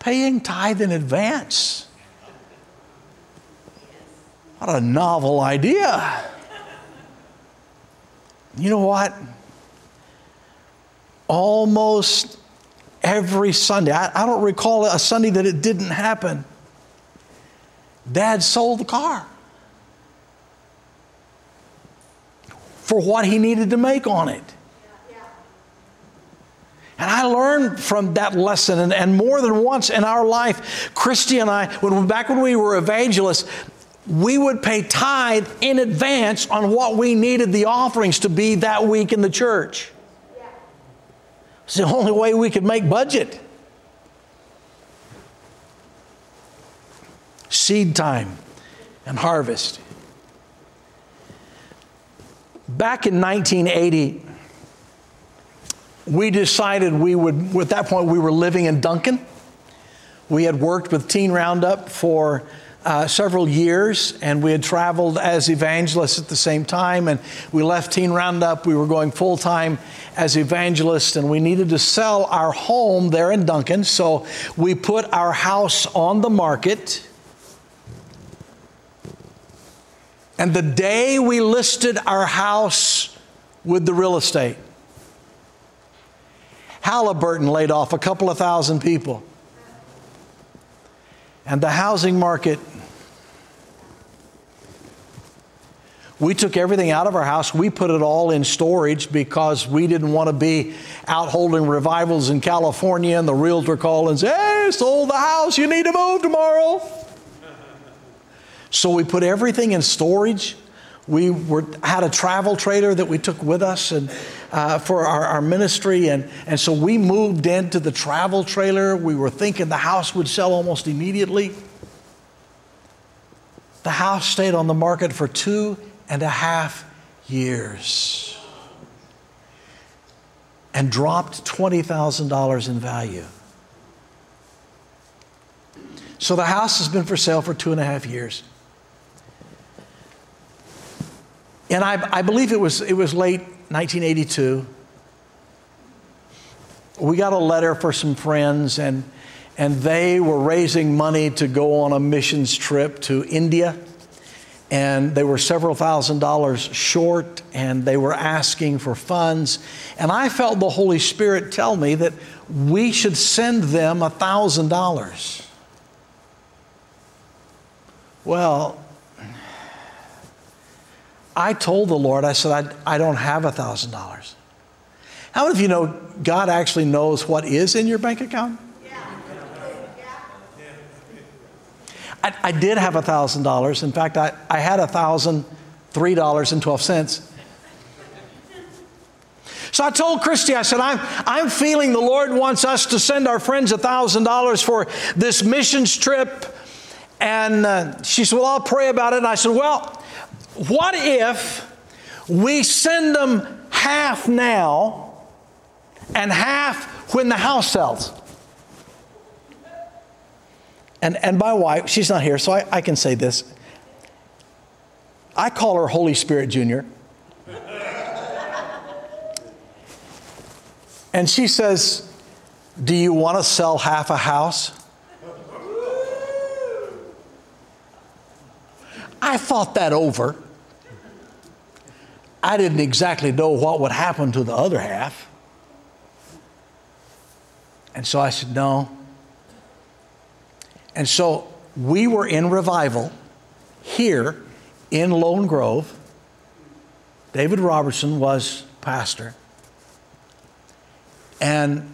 Paying tithe in advance. What a novel idea. You know what? Almost every Sunday, I, I, don't recall a Sunday that it didn't happen. Dad sold the car for what he needed to make on it. And I learned from that lesson, and, and, more than once in our life, Christy and I, when back when we were evangelists, we would pay tithe in advance on what we needed the offerings to be that week in the church. It's the only way we could make budget. Seed time and harvest. Back in 1980, we decided we would, at that point, we were living in Duncan. We had worked with Teen Roundup for uh, several years, and we had traveled as evangelists at the same time. And we left Teen Roundup. We were going full time as evangelists, and we needed to sell our home there in Duncan. So we put our house on the market. And the day we listed our house with the real estate, Halliburton laid off a couple of thousand people. And the housing market We took everything out of our house. We put it all in storage because we didn't want to be out holding revivals in California and the realtor called and said, Hey, sold the house. You need to move tomorrow. so we put everything in storage. We were, had a travel trailer that we took with us and, uh, for our, our ministry. And, and so we moved into the travel trailer. We were thinking the house would sell almost immediately. The house stayed on the market for two and a half years and dropped $20,000 in value. So the house has been for sale for two and a half years. And I, I believe it was, it was late 1982. We got a letter for some friends, and, and they were raising money to go on a missions trip to India. And they were several thousand dollars short, and they were asking for funds. And I felt the Holy Spirit tell me that we should send them a thousand dollars. Well, I told the Lord, I said, I, I don't have a thousand dollars. How many of you know God actually knows what is in your bank account? I, I did have a thousand dollars. In fact, I, I had a thousand three dollars and twelve cents. So I told Christy, I said, I'm, I'm feeling the Lord wants us to send our friends a $1,000 for this missions trip. And uh, she said, Well, I'll pray about it. And I said, Well, what if we send them half now and half when the house sells? And, and my wife, she's not here, so I, I can say this. I call her Holy Spirit Junior. And she says, Do you want to sell half a house? I thought that over. I didn't exactly know what would happen to the other half. And so I said, No. And so we were in revival here in Lone Grove. David Robertson was pastor. And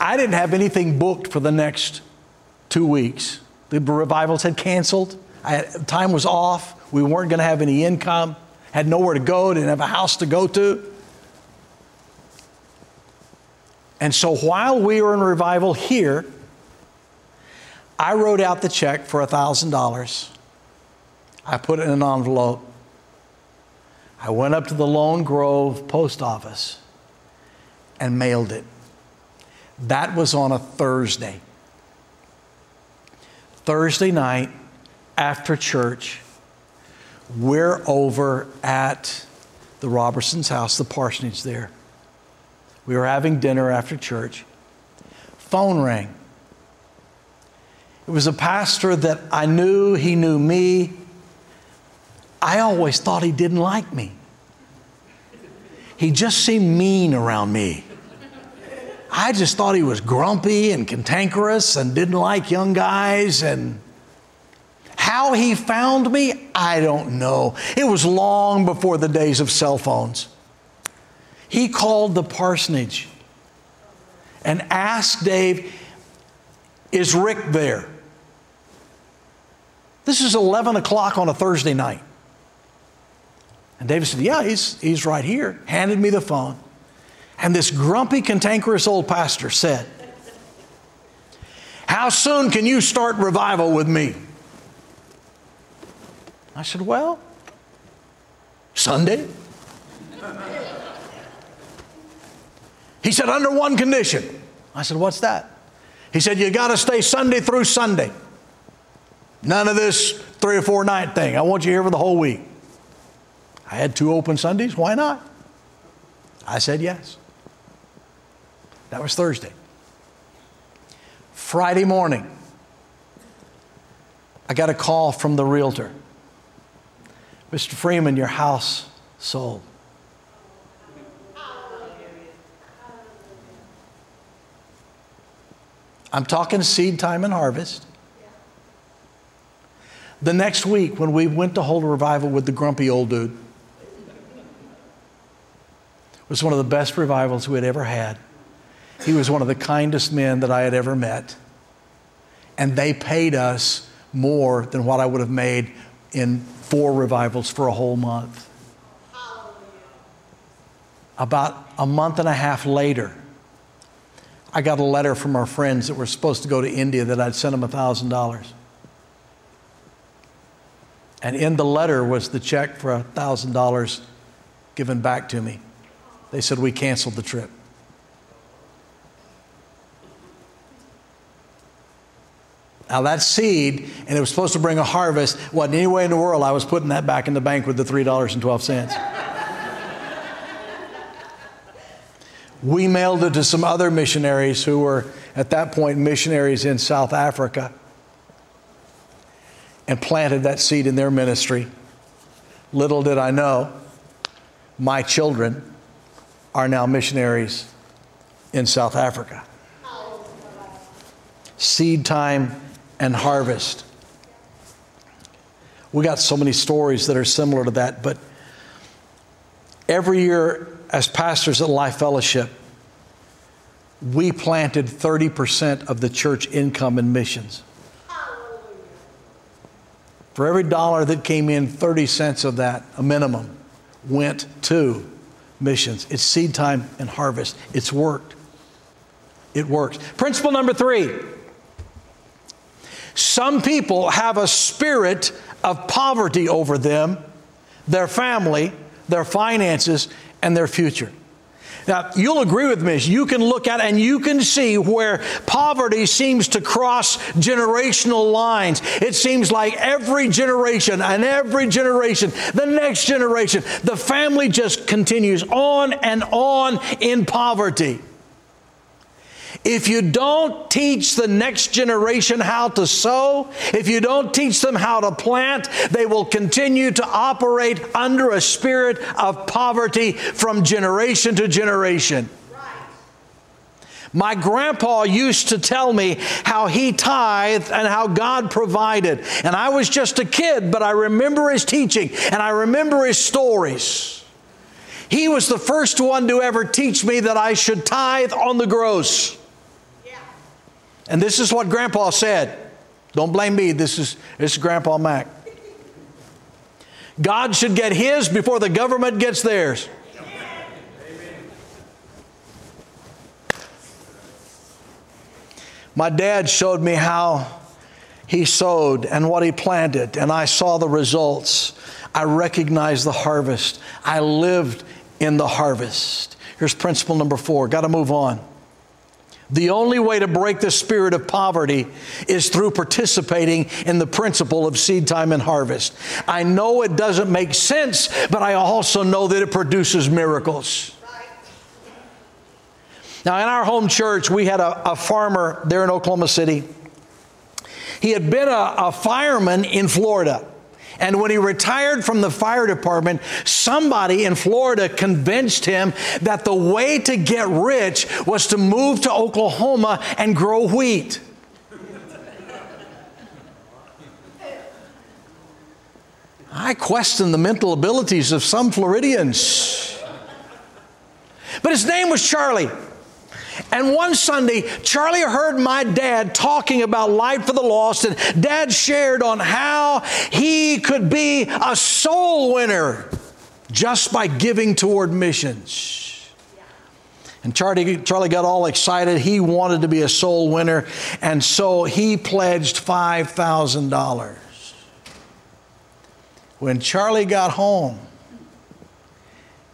I didn't have anything booked for the next two weeks. The revivals had canceled. Had, time was off. We weren't going to have any income. Had nowhere to go. Didn't have a house to go to. And so while we were in revival here, I wrote out the check for $1,000. I put it in an envelope. I went up to the Lone Grove post office and mailed it. That was on a Thursday. Thursday night after church, we're over at the Robertson's house, the parsonage there. We were having dinner after church. Phone rang. It was a pastor that I knew, he knew me. I always thought he didn't like me. He just seemed mean around me. I just thought he was grumpy and cantankerous and didn't like young guys. And how he found me, I don't know. It was long before the days of cell phones. He called the parsonage and asked Dave, Is Rick there? This is 11 o'clock on a Thursday night. And David said, Yeah, he's, he's right here. Handed me the phone. And this grumpy, cantankerous old pastor said, How soon can you start revival with me? I said, Well, Sunday. He said, Under one condition. I said, What's that? He said, You got to stay Sunday through Sunday. None of this three or four night thing. I want you here for the whole week. I had two open Sundays. Why not? I said yes. That was Thursday. Friday morning, I got a call from the realtor Mr. Freeman, your house sold. I'm talking seed time and harvest. The next week, when we went to hold a revival with the grumpy old dude, was one of the best revivals we had ever had. He was one of the kindest men that I had ever met. And they paid us more than what I would have made in four revivals for a whole month. About a month and a half later, I got a letter from our friends that were supposed to go to India that I'd sent them $1,000. And in the letter was the check for $1,000 given back to me. They said, We canceled the trip. Now, that seed, and it was supposed to bring a harvest, wasn't any way in the world I was putting that back in the bank with the $3.12. we mailed it to some other missionaries who were, at that point, missionaries in South Africa and planted that seed in their ministry. Little did I know, my children are now missionaries in South Africa. Seed time and harvest. We got so many stories that are similar to that, but every year as pastors at Life Fellowship, we planted 30% of the church income in missions. For every dollar that came in, 30 cents of that, a minimum, went to missions. It's seed time and harvest. It's worked. It works. Principle number three some people have a spirit of poverty over them, their family, their finances, and their future. Now, you'll agree with me. You can look at and you can see where poverty seems to cross generational lines. It seems like every generation and every generation, the next generation, the family just continues on and on in poverty. If you don't teach the next generation how to sow, if you don't teach them how to plant, they will continue to operate under a spirit of poverty from generation to generation. My grandpa used to tell me how he tithed and how God provided. And I was just a kid, but I remember his teaching and I remember his stories. He was the first one to ever teach me that I should tithe on the gross. And this is what Grandpa said. Don't blame me. This is, this is Grandpa Mac. God should get his before the government gets theirs. My dad showed me how he sowed and what he planted, and I saw the results. I recognized the harvest. I lived in the harvest. Here's principle number four. Got to move on. The only way to break the spirit of poverty is through participating in the principle of seed time and harvest. I know it doesn't make sense, but I also know that it produces miracles. Now, in our home church, we had a, a farmer there in Oklahoma City. He had been a, a fireman in Florida. And when he retired from the fire department, somebody in Florida convinced him that the way to get rich was to move to Oklahoma and grow wheat. I question the mental abilities of some Floridians. But his name was Charlie. And one Sunday, Charlie heard my dad talking about Light for the Lost, and dad shared on how he could be a soul winner just by giving toward missions. And Charlie, Charlie got all excited. He wanted to be a soul winner, and so he pledged $5,000. When Charlie got home,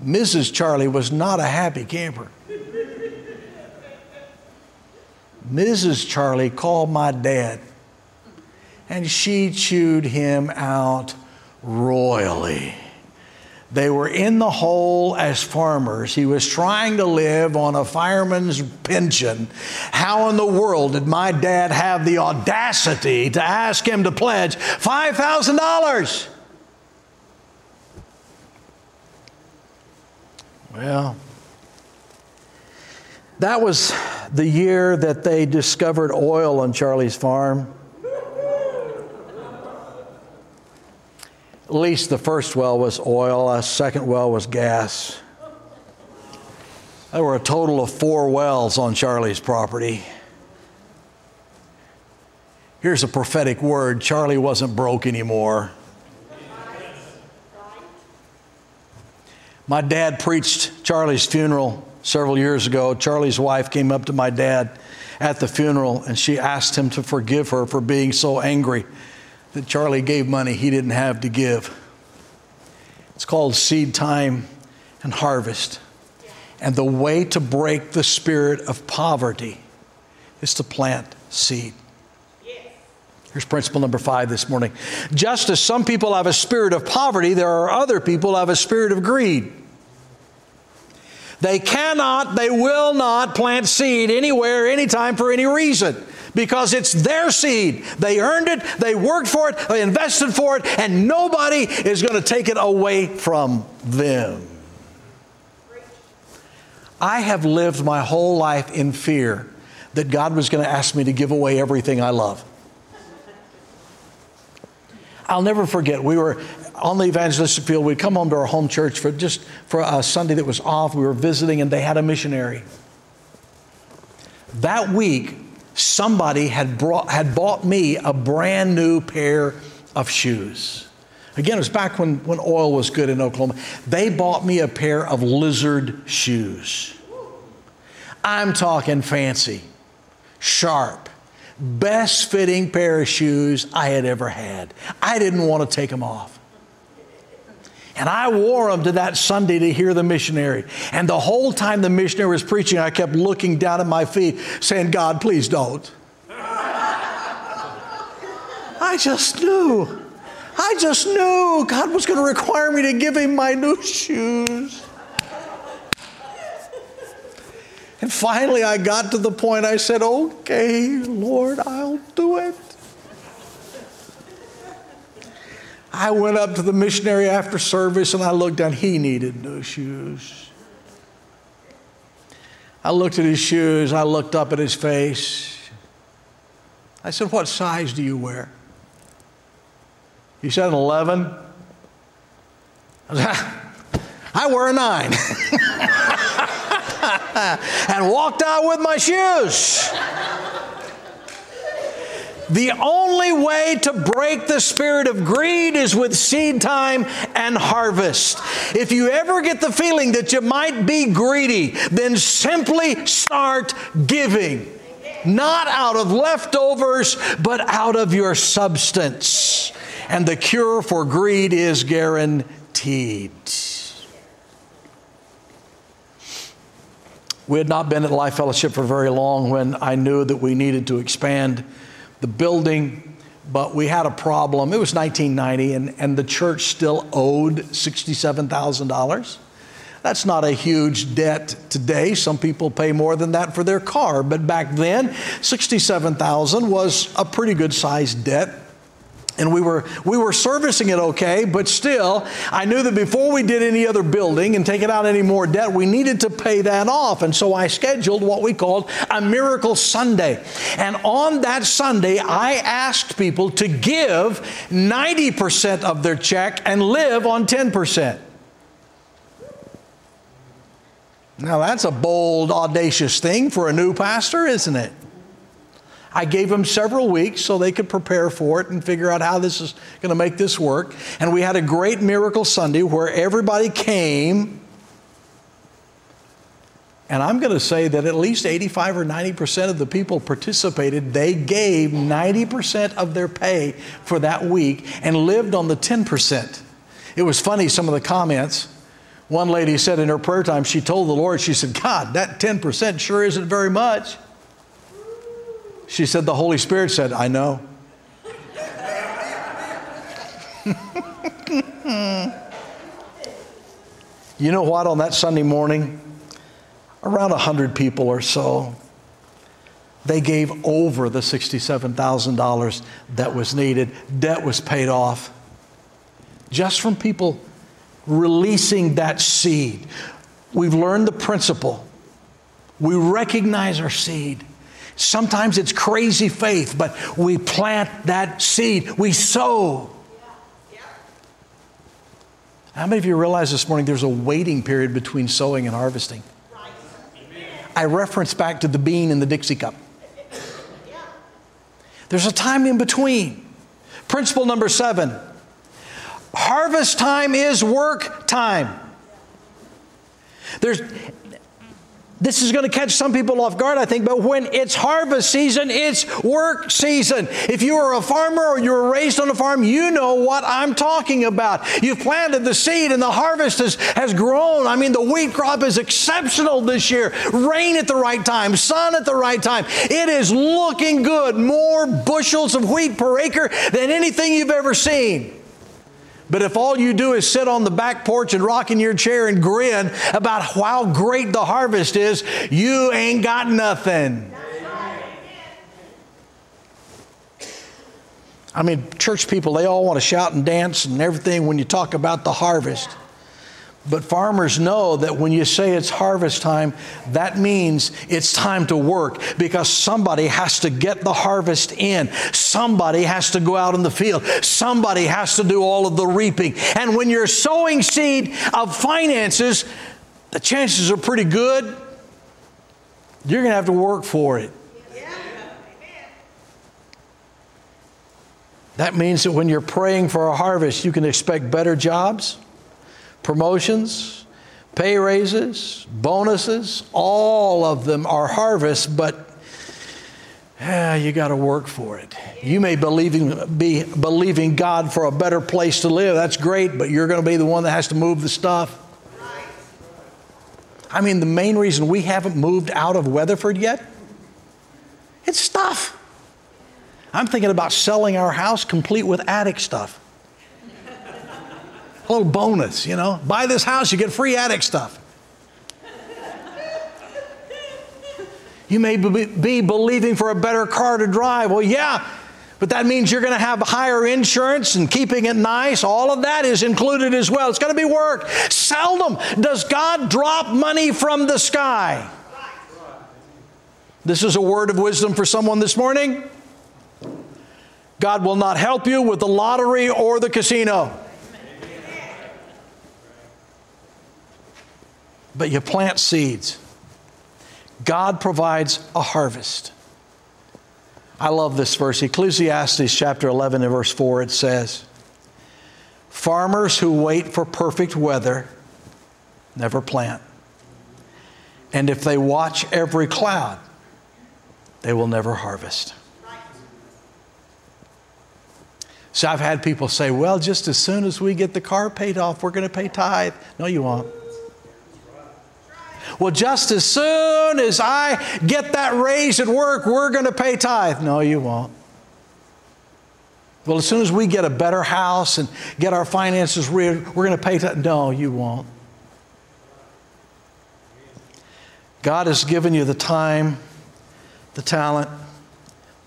Mrs. Charlie was not a happy camper. Mrs. Charlie called my dad and she chewed him out royally. They were in the hole as farmers. He was trying to live on a fireman's pension. How in the world did my dad have the audacity to ask him to pledge $5,000? Well, that was the year that they discovered oil on Charlie's farm. At least the first well was oil, a second well was gas. There were a total of four wells on Charlie's property. Here's a prophetic word Charlie wasn't broke anymore. My dad preached Charlie's funeral several years ago, Charlie's wife came up to my dad at the funeral and she asked him to forgive her for being so angry that Charlie gave money he didn't have to give. It's called seed time and harvest. And the way to break the spirit of poverty is to plant seed. Here's principle number five this morning. Just as some people have a spirit of poverty, there are other people have a spirit of greed. They cannot, they will not plant seed anywhere, anytime, for any reason because it's their seed. They earned it, they worked for it, they invested for it, and nobody is going to take it away from them. I have lived my whole life in fear that God was going to ask me to give away everything I love. I'll never forget, we were on the evangelistic field. We'd come home to our home church for just for a Sunday that was off. We were visiting, and they had a missionary. That week, somebody had, brought, had bought me a brand new pair of shoes. Again, it was back when, when oil was good in Oklahoma. They bought me a pair of lizard shoes. I'm talking fancy, sharp, best fitting pair of shoes I had ever had. I didn't want to take them off. And I wore them to that Sunday to hear the missionary. And the whole time the missionary was preaching, I kept looking down at my feet, saying, God, please don't. I just knew. I just knew God was going to require me to give him my new shoes. And finally, I got to the point I said, Okay, Lord, I'll do it. I went up to the missionary after service and I looked down. He needed new shoes. I looked at his shoes. I looked up at his face. I said, What size do you wear? He said, An 11. I, <laughs> I wear a 9. <laughs> and walked out with my shoes. The only way to break the spirit of greed is with seed time and harvest. If you ever get the feeling that you might be greedy, then simply start giving. Not out of leftovers, but out of your substance. And the cure for greed is guaranteed. We had not been at Life Fellowship for very long when I knew that we needed to expand the building, but we had a problem. It was 1990, and, and the church still owed $67,000. That's not a huge debt today. Some people pay more than that for their car, but back then, 67,000 was a pretty good sized debt and we were we were servicing it okay but still i knew that before we did any other building and taking out any more debt we needed to pay that off. And so i scheduled what we called a miracle sunday. And on that sunday i asked people to give 90% of their check and live on 10% now that's a bold audacious thing for a new pastor isn't it I gave them several weeks so they could prepare for it and figure out how this is going to make this work. And we had a great miracle Sunday where everybody came. And I'm going to say that at least 85 or 90% of the people participated. They gave 90% of their pay for that week and lived on the 10%. It was funny, some of the comments. One lady said in her prayer time, she told the Lord, she said, God, that 10% sure isn't very much. She said, The Holy Spirit said, I know. <laughs> you know what? On that Sunday morning, around 100 people or so, they gave over the $67,000 that was needed. Debt was paid off just from people releasing that seed. We've learned the principle. We recognize our seed. Sometimes it's crazy faith, but we plant that seed, we sow. How many of you realize this morning there's a waiting period between sowing and harvesting? I reference back to the bean in the Dixie cup. There's a time in between. Principle number seven harvest time is work time. There's, this is going to catch some people off guard, I think, but when it's harvest season, it's work season. If you are a farmer or you were raised on a farm, you know what I'm talking about. You've planted the seed and the harvest has, has grown. I mean, the wheat crop is exceptional this year. Rain at the right time, sun at the right time. It is looking good. More bushels of wheat per acre than anything you've ever seen. But if all you do is sit on the back porch and rock in your chair and grin about how great the harvest is, you ain't got nothing. I mean, church people, they all want to shout and dance and everything when you talk about the harvest. But farmers know that when you say it's harvest time, that means it's time to work because somebody has to get the harvest in. Somebody has to go out in the field. Somebody has to do all of the reaping. And when you're sowing seed of finances, the chances are pretty good. You're going to have to work for it. That means that when you're praying for a harvest, you can expect better jobs promotions, pay raises, bonuses, all of them are harvests, but yeah, you got to work for it. You may believing, be believing God for a better place to live. That's great, but you're going to be the one that has to move the stuff. I mean, the main reason we haven't moved out of Weatherford yet, it's stuff. I'm thinking about selling our house complete with attic stuff. A little bonus, you know. Buy this house, you get free attic stuff. You may be believing for a better car to drive. Well, yeah, but that means you're going to have higher insurance and keeping it nice. All of that is included as well. It's going to be work. Seldom does God drop money from the sky. This is a word of wisdom for someone this morning. God will not help you with the lottery or the casino. But you plant seeds. God provides a harvest. I love this verse. Ecclesiastes chapter 11 and verse 4, it says, Farmers who wait for perfect weather never plant. And if they watch every cloud, they will never harvest. So I've had people say, well, just as soon as we get the car paid off, we're going to pay tithe. No, you won't. Well, just as soon as I get that raise at work, we're going to pay tithe. No, you won't. Well, as soon as we get a better house and get our finances real, we're going to pay tithe. No, you won't. God has given you the time, the talent,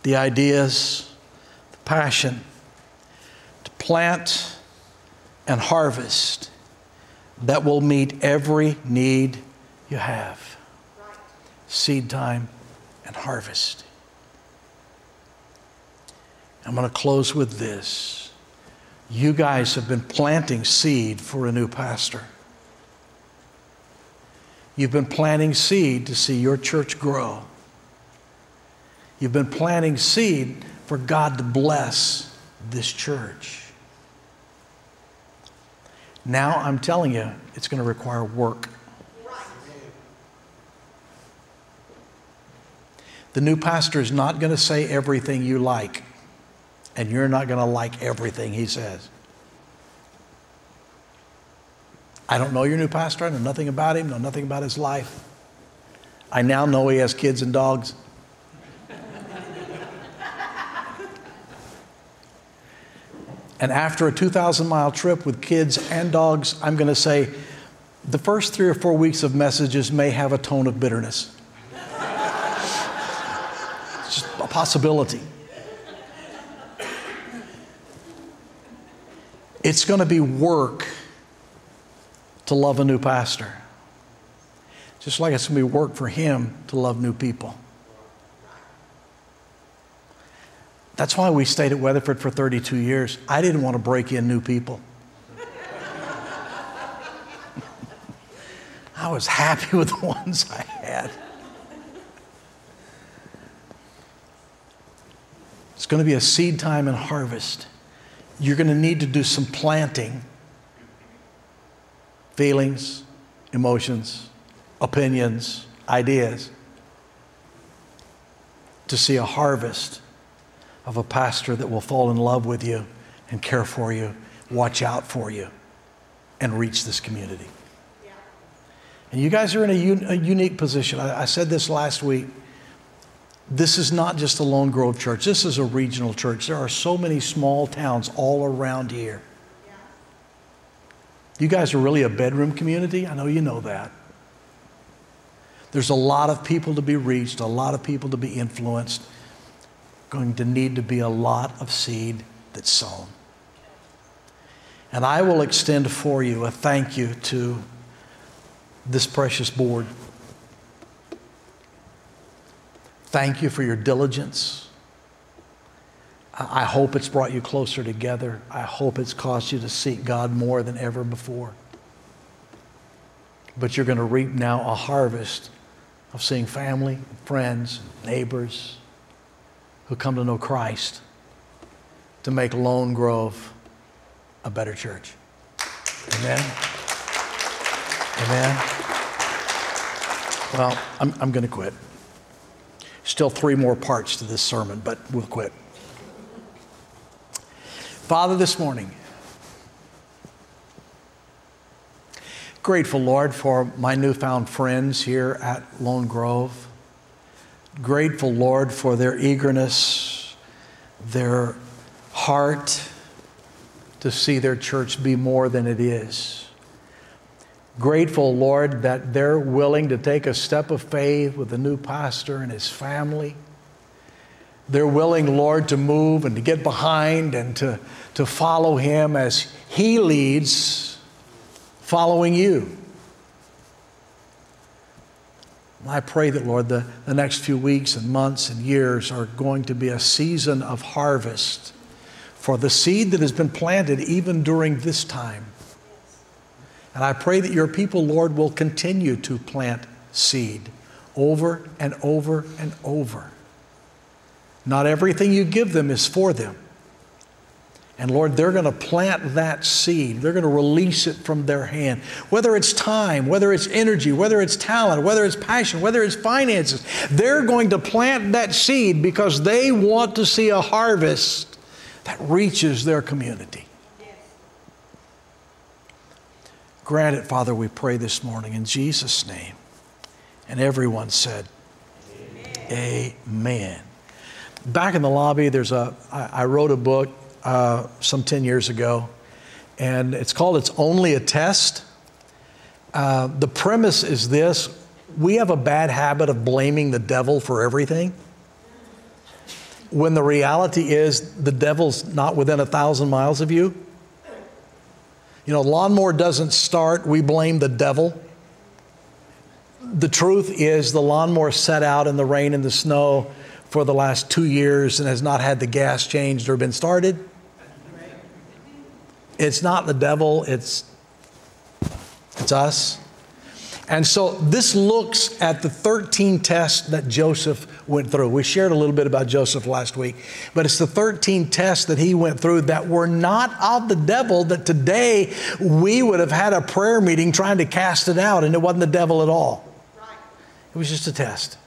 the ideas, the passion to plant and harvest that will meet every need you have seed time and harvest. I'm going to close with this. You guys have been planting seed for a new pastor. You've been planting seed to see your church grow. You've been planting seed for God to bless this church. Now I'm telling you, it's going to require work. The new pastor is not going to say everything you like, and you're not going to like everything he says. I don't know your new pastor. I know nothing about him, know nothing about his life. I now know he has kids and dogs. <laughs> and after a 2,000 mile trip with kids and dogs, I'm going to say the first three or four weeks of messages may have a tone of bitterness. Possibility. It's going to be work to love a new pastor, just like it's going to be work for him to love new people. That's why we stayed at Weatherford for 32 years. I didn't want to break in new people. <laughs> I was happy with the <laughs> ones I had. Going to be a seed time and harvest. You're going to need to do some planting. Feelings, emotions, opinions, ideas to see a harvest of a pastor that will fall in love with you and care for you, watch out for you, and reach this community. And you guys are in a, un- a unique position. I, I said this last week. This is not just a Lone Grove church, this is a regional church. There are so many small towns all around here. You guys are really a bedroom community. I know you know that. There's a lot of people to be reached, a lot of people to be influenced. Going to need to be a lot of seed that's sown. And I will extend for you a thank you to this precious board. Thank you for your diligence. I hope it's brought you closer together. I hope it's caused you to seek God more than ever before. But you're going to reap now a harvest of seeing family, friends, neighbors who come to know Christ to make Lone Grove a better church. Amen. Amen. Well, I'm, I'm going to quit. Still three more parts to this sermon, but we'll quit. Father, this morning, grateful, Lord, for my newfound friends here at Lone Grove. Grateful, Lord, for their eagerness, their heart to see their church be more than it is. Grateful, Lord, that they're willing to take a step of faith with the new pastor and his family. They're willing, Lord, to move and to get behind and to to follow him as he leads, following you. I pray that, Lord, the, the next few weeks and months and years are going to be a season of harvest for the seed that has been planted even during this time. And I pray that your people, Lord, will continue to plant seed over and over and over. Not everything you give them is for them. And Lord, they're going to plant that seed. They're going to release it from their hand. Whether it's time, whether it's energy, whether it's talent, whether it's passion, whether it's finances, they're going to plant that seed because they want to see a harvest that reaches their community. Grant it, Father, we pray this morning in Jesus' name. And everyone said, Amen. Amen. Back in the lobby, there's a. I, I wrote a book uh, some 10 years ago, and it's called It's Only a Test. Uh, the premise is this we have a bad habit of blaming the devil for everything. When the reality is the devil's not within a thousand miles of you. You know, lawnmower doesn't start, we blame the devil. The truth is, the lawnmower set out in the rain and the snow for the last two years and has not had the gas changed or been started. It's not the devil, it's, it's us. And so this looks at the 13 tests that Joseph went through. We shared a little bit about Joseph last week, but it's the 13 tests that he went through that were not of the devil, that today we would have had a prayer meeting trying to cast it out, and it wasn't the devil at all. It was just a test.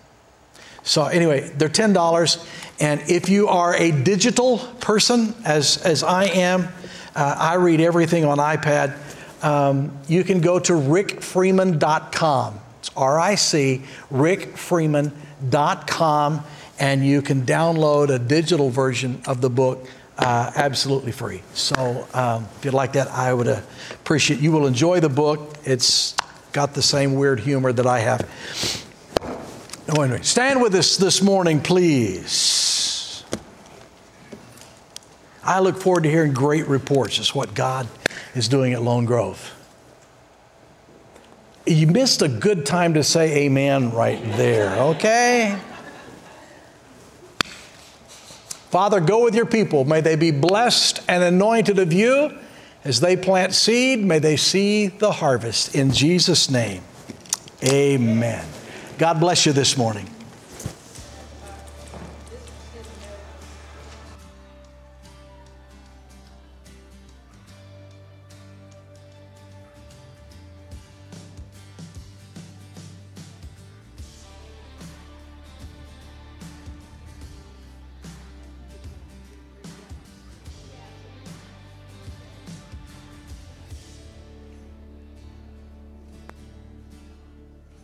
So, anyway, they're $10. And if you are a digital person, as, as I am, uh, I read everything on iPad. Um, you can go to rickfreeman.com. It's R I C, rickfreeman.com, and you can download a digital version of the book uh, absolutely free. So um, if you'd like that, I would appreciate You will enjoy the book. It's got the same weird humor that I have. Oh, anyway, stand with us this morning, please. I look forward to hearing great reports as what God is doing at Lone Grove. You missed a good time to say amen right there, okay? Father, go with your people. May they be blessed and anointed of you. As they plant seed, may they see the harvest. In Jesus' name, amen. God bless you this morning.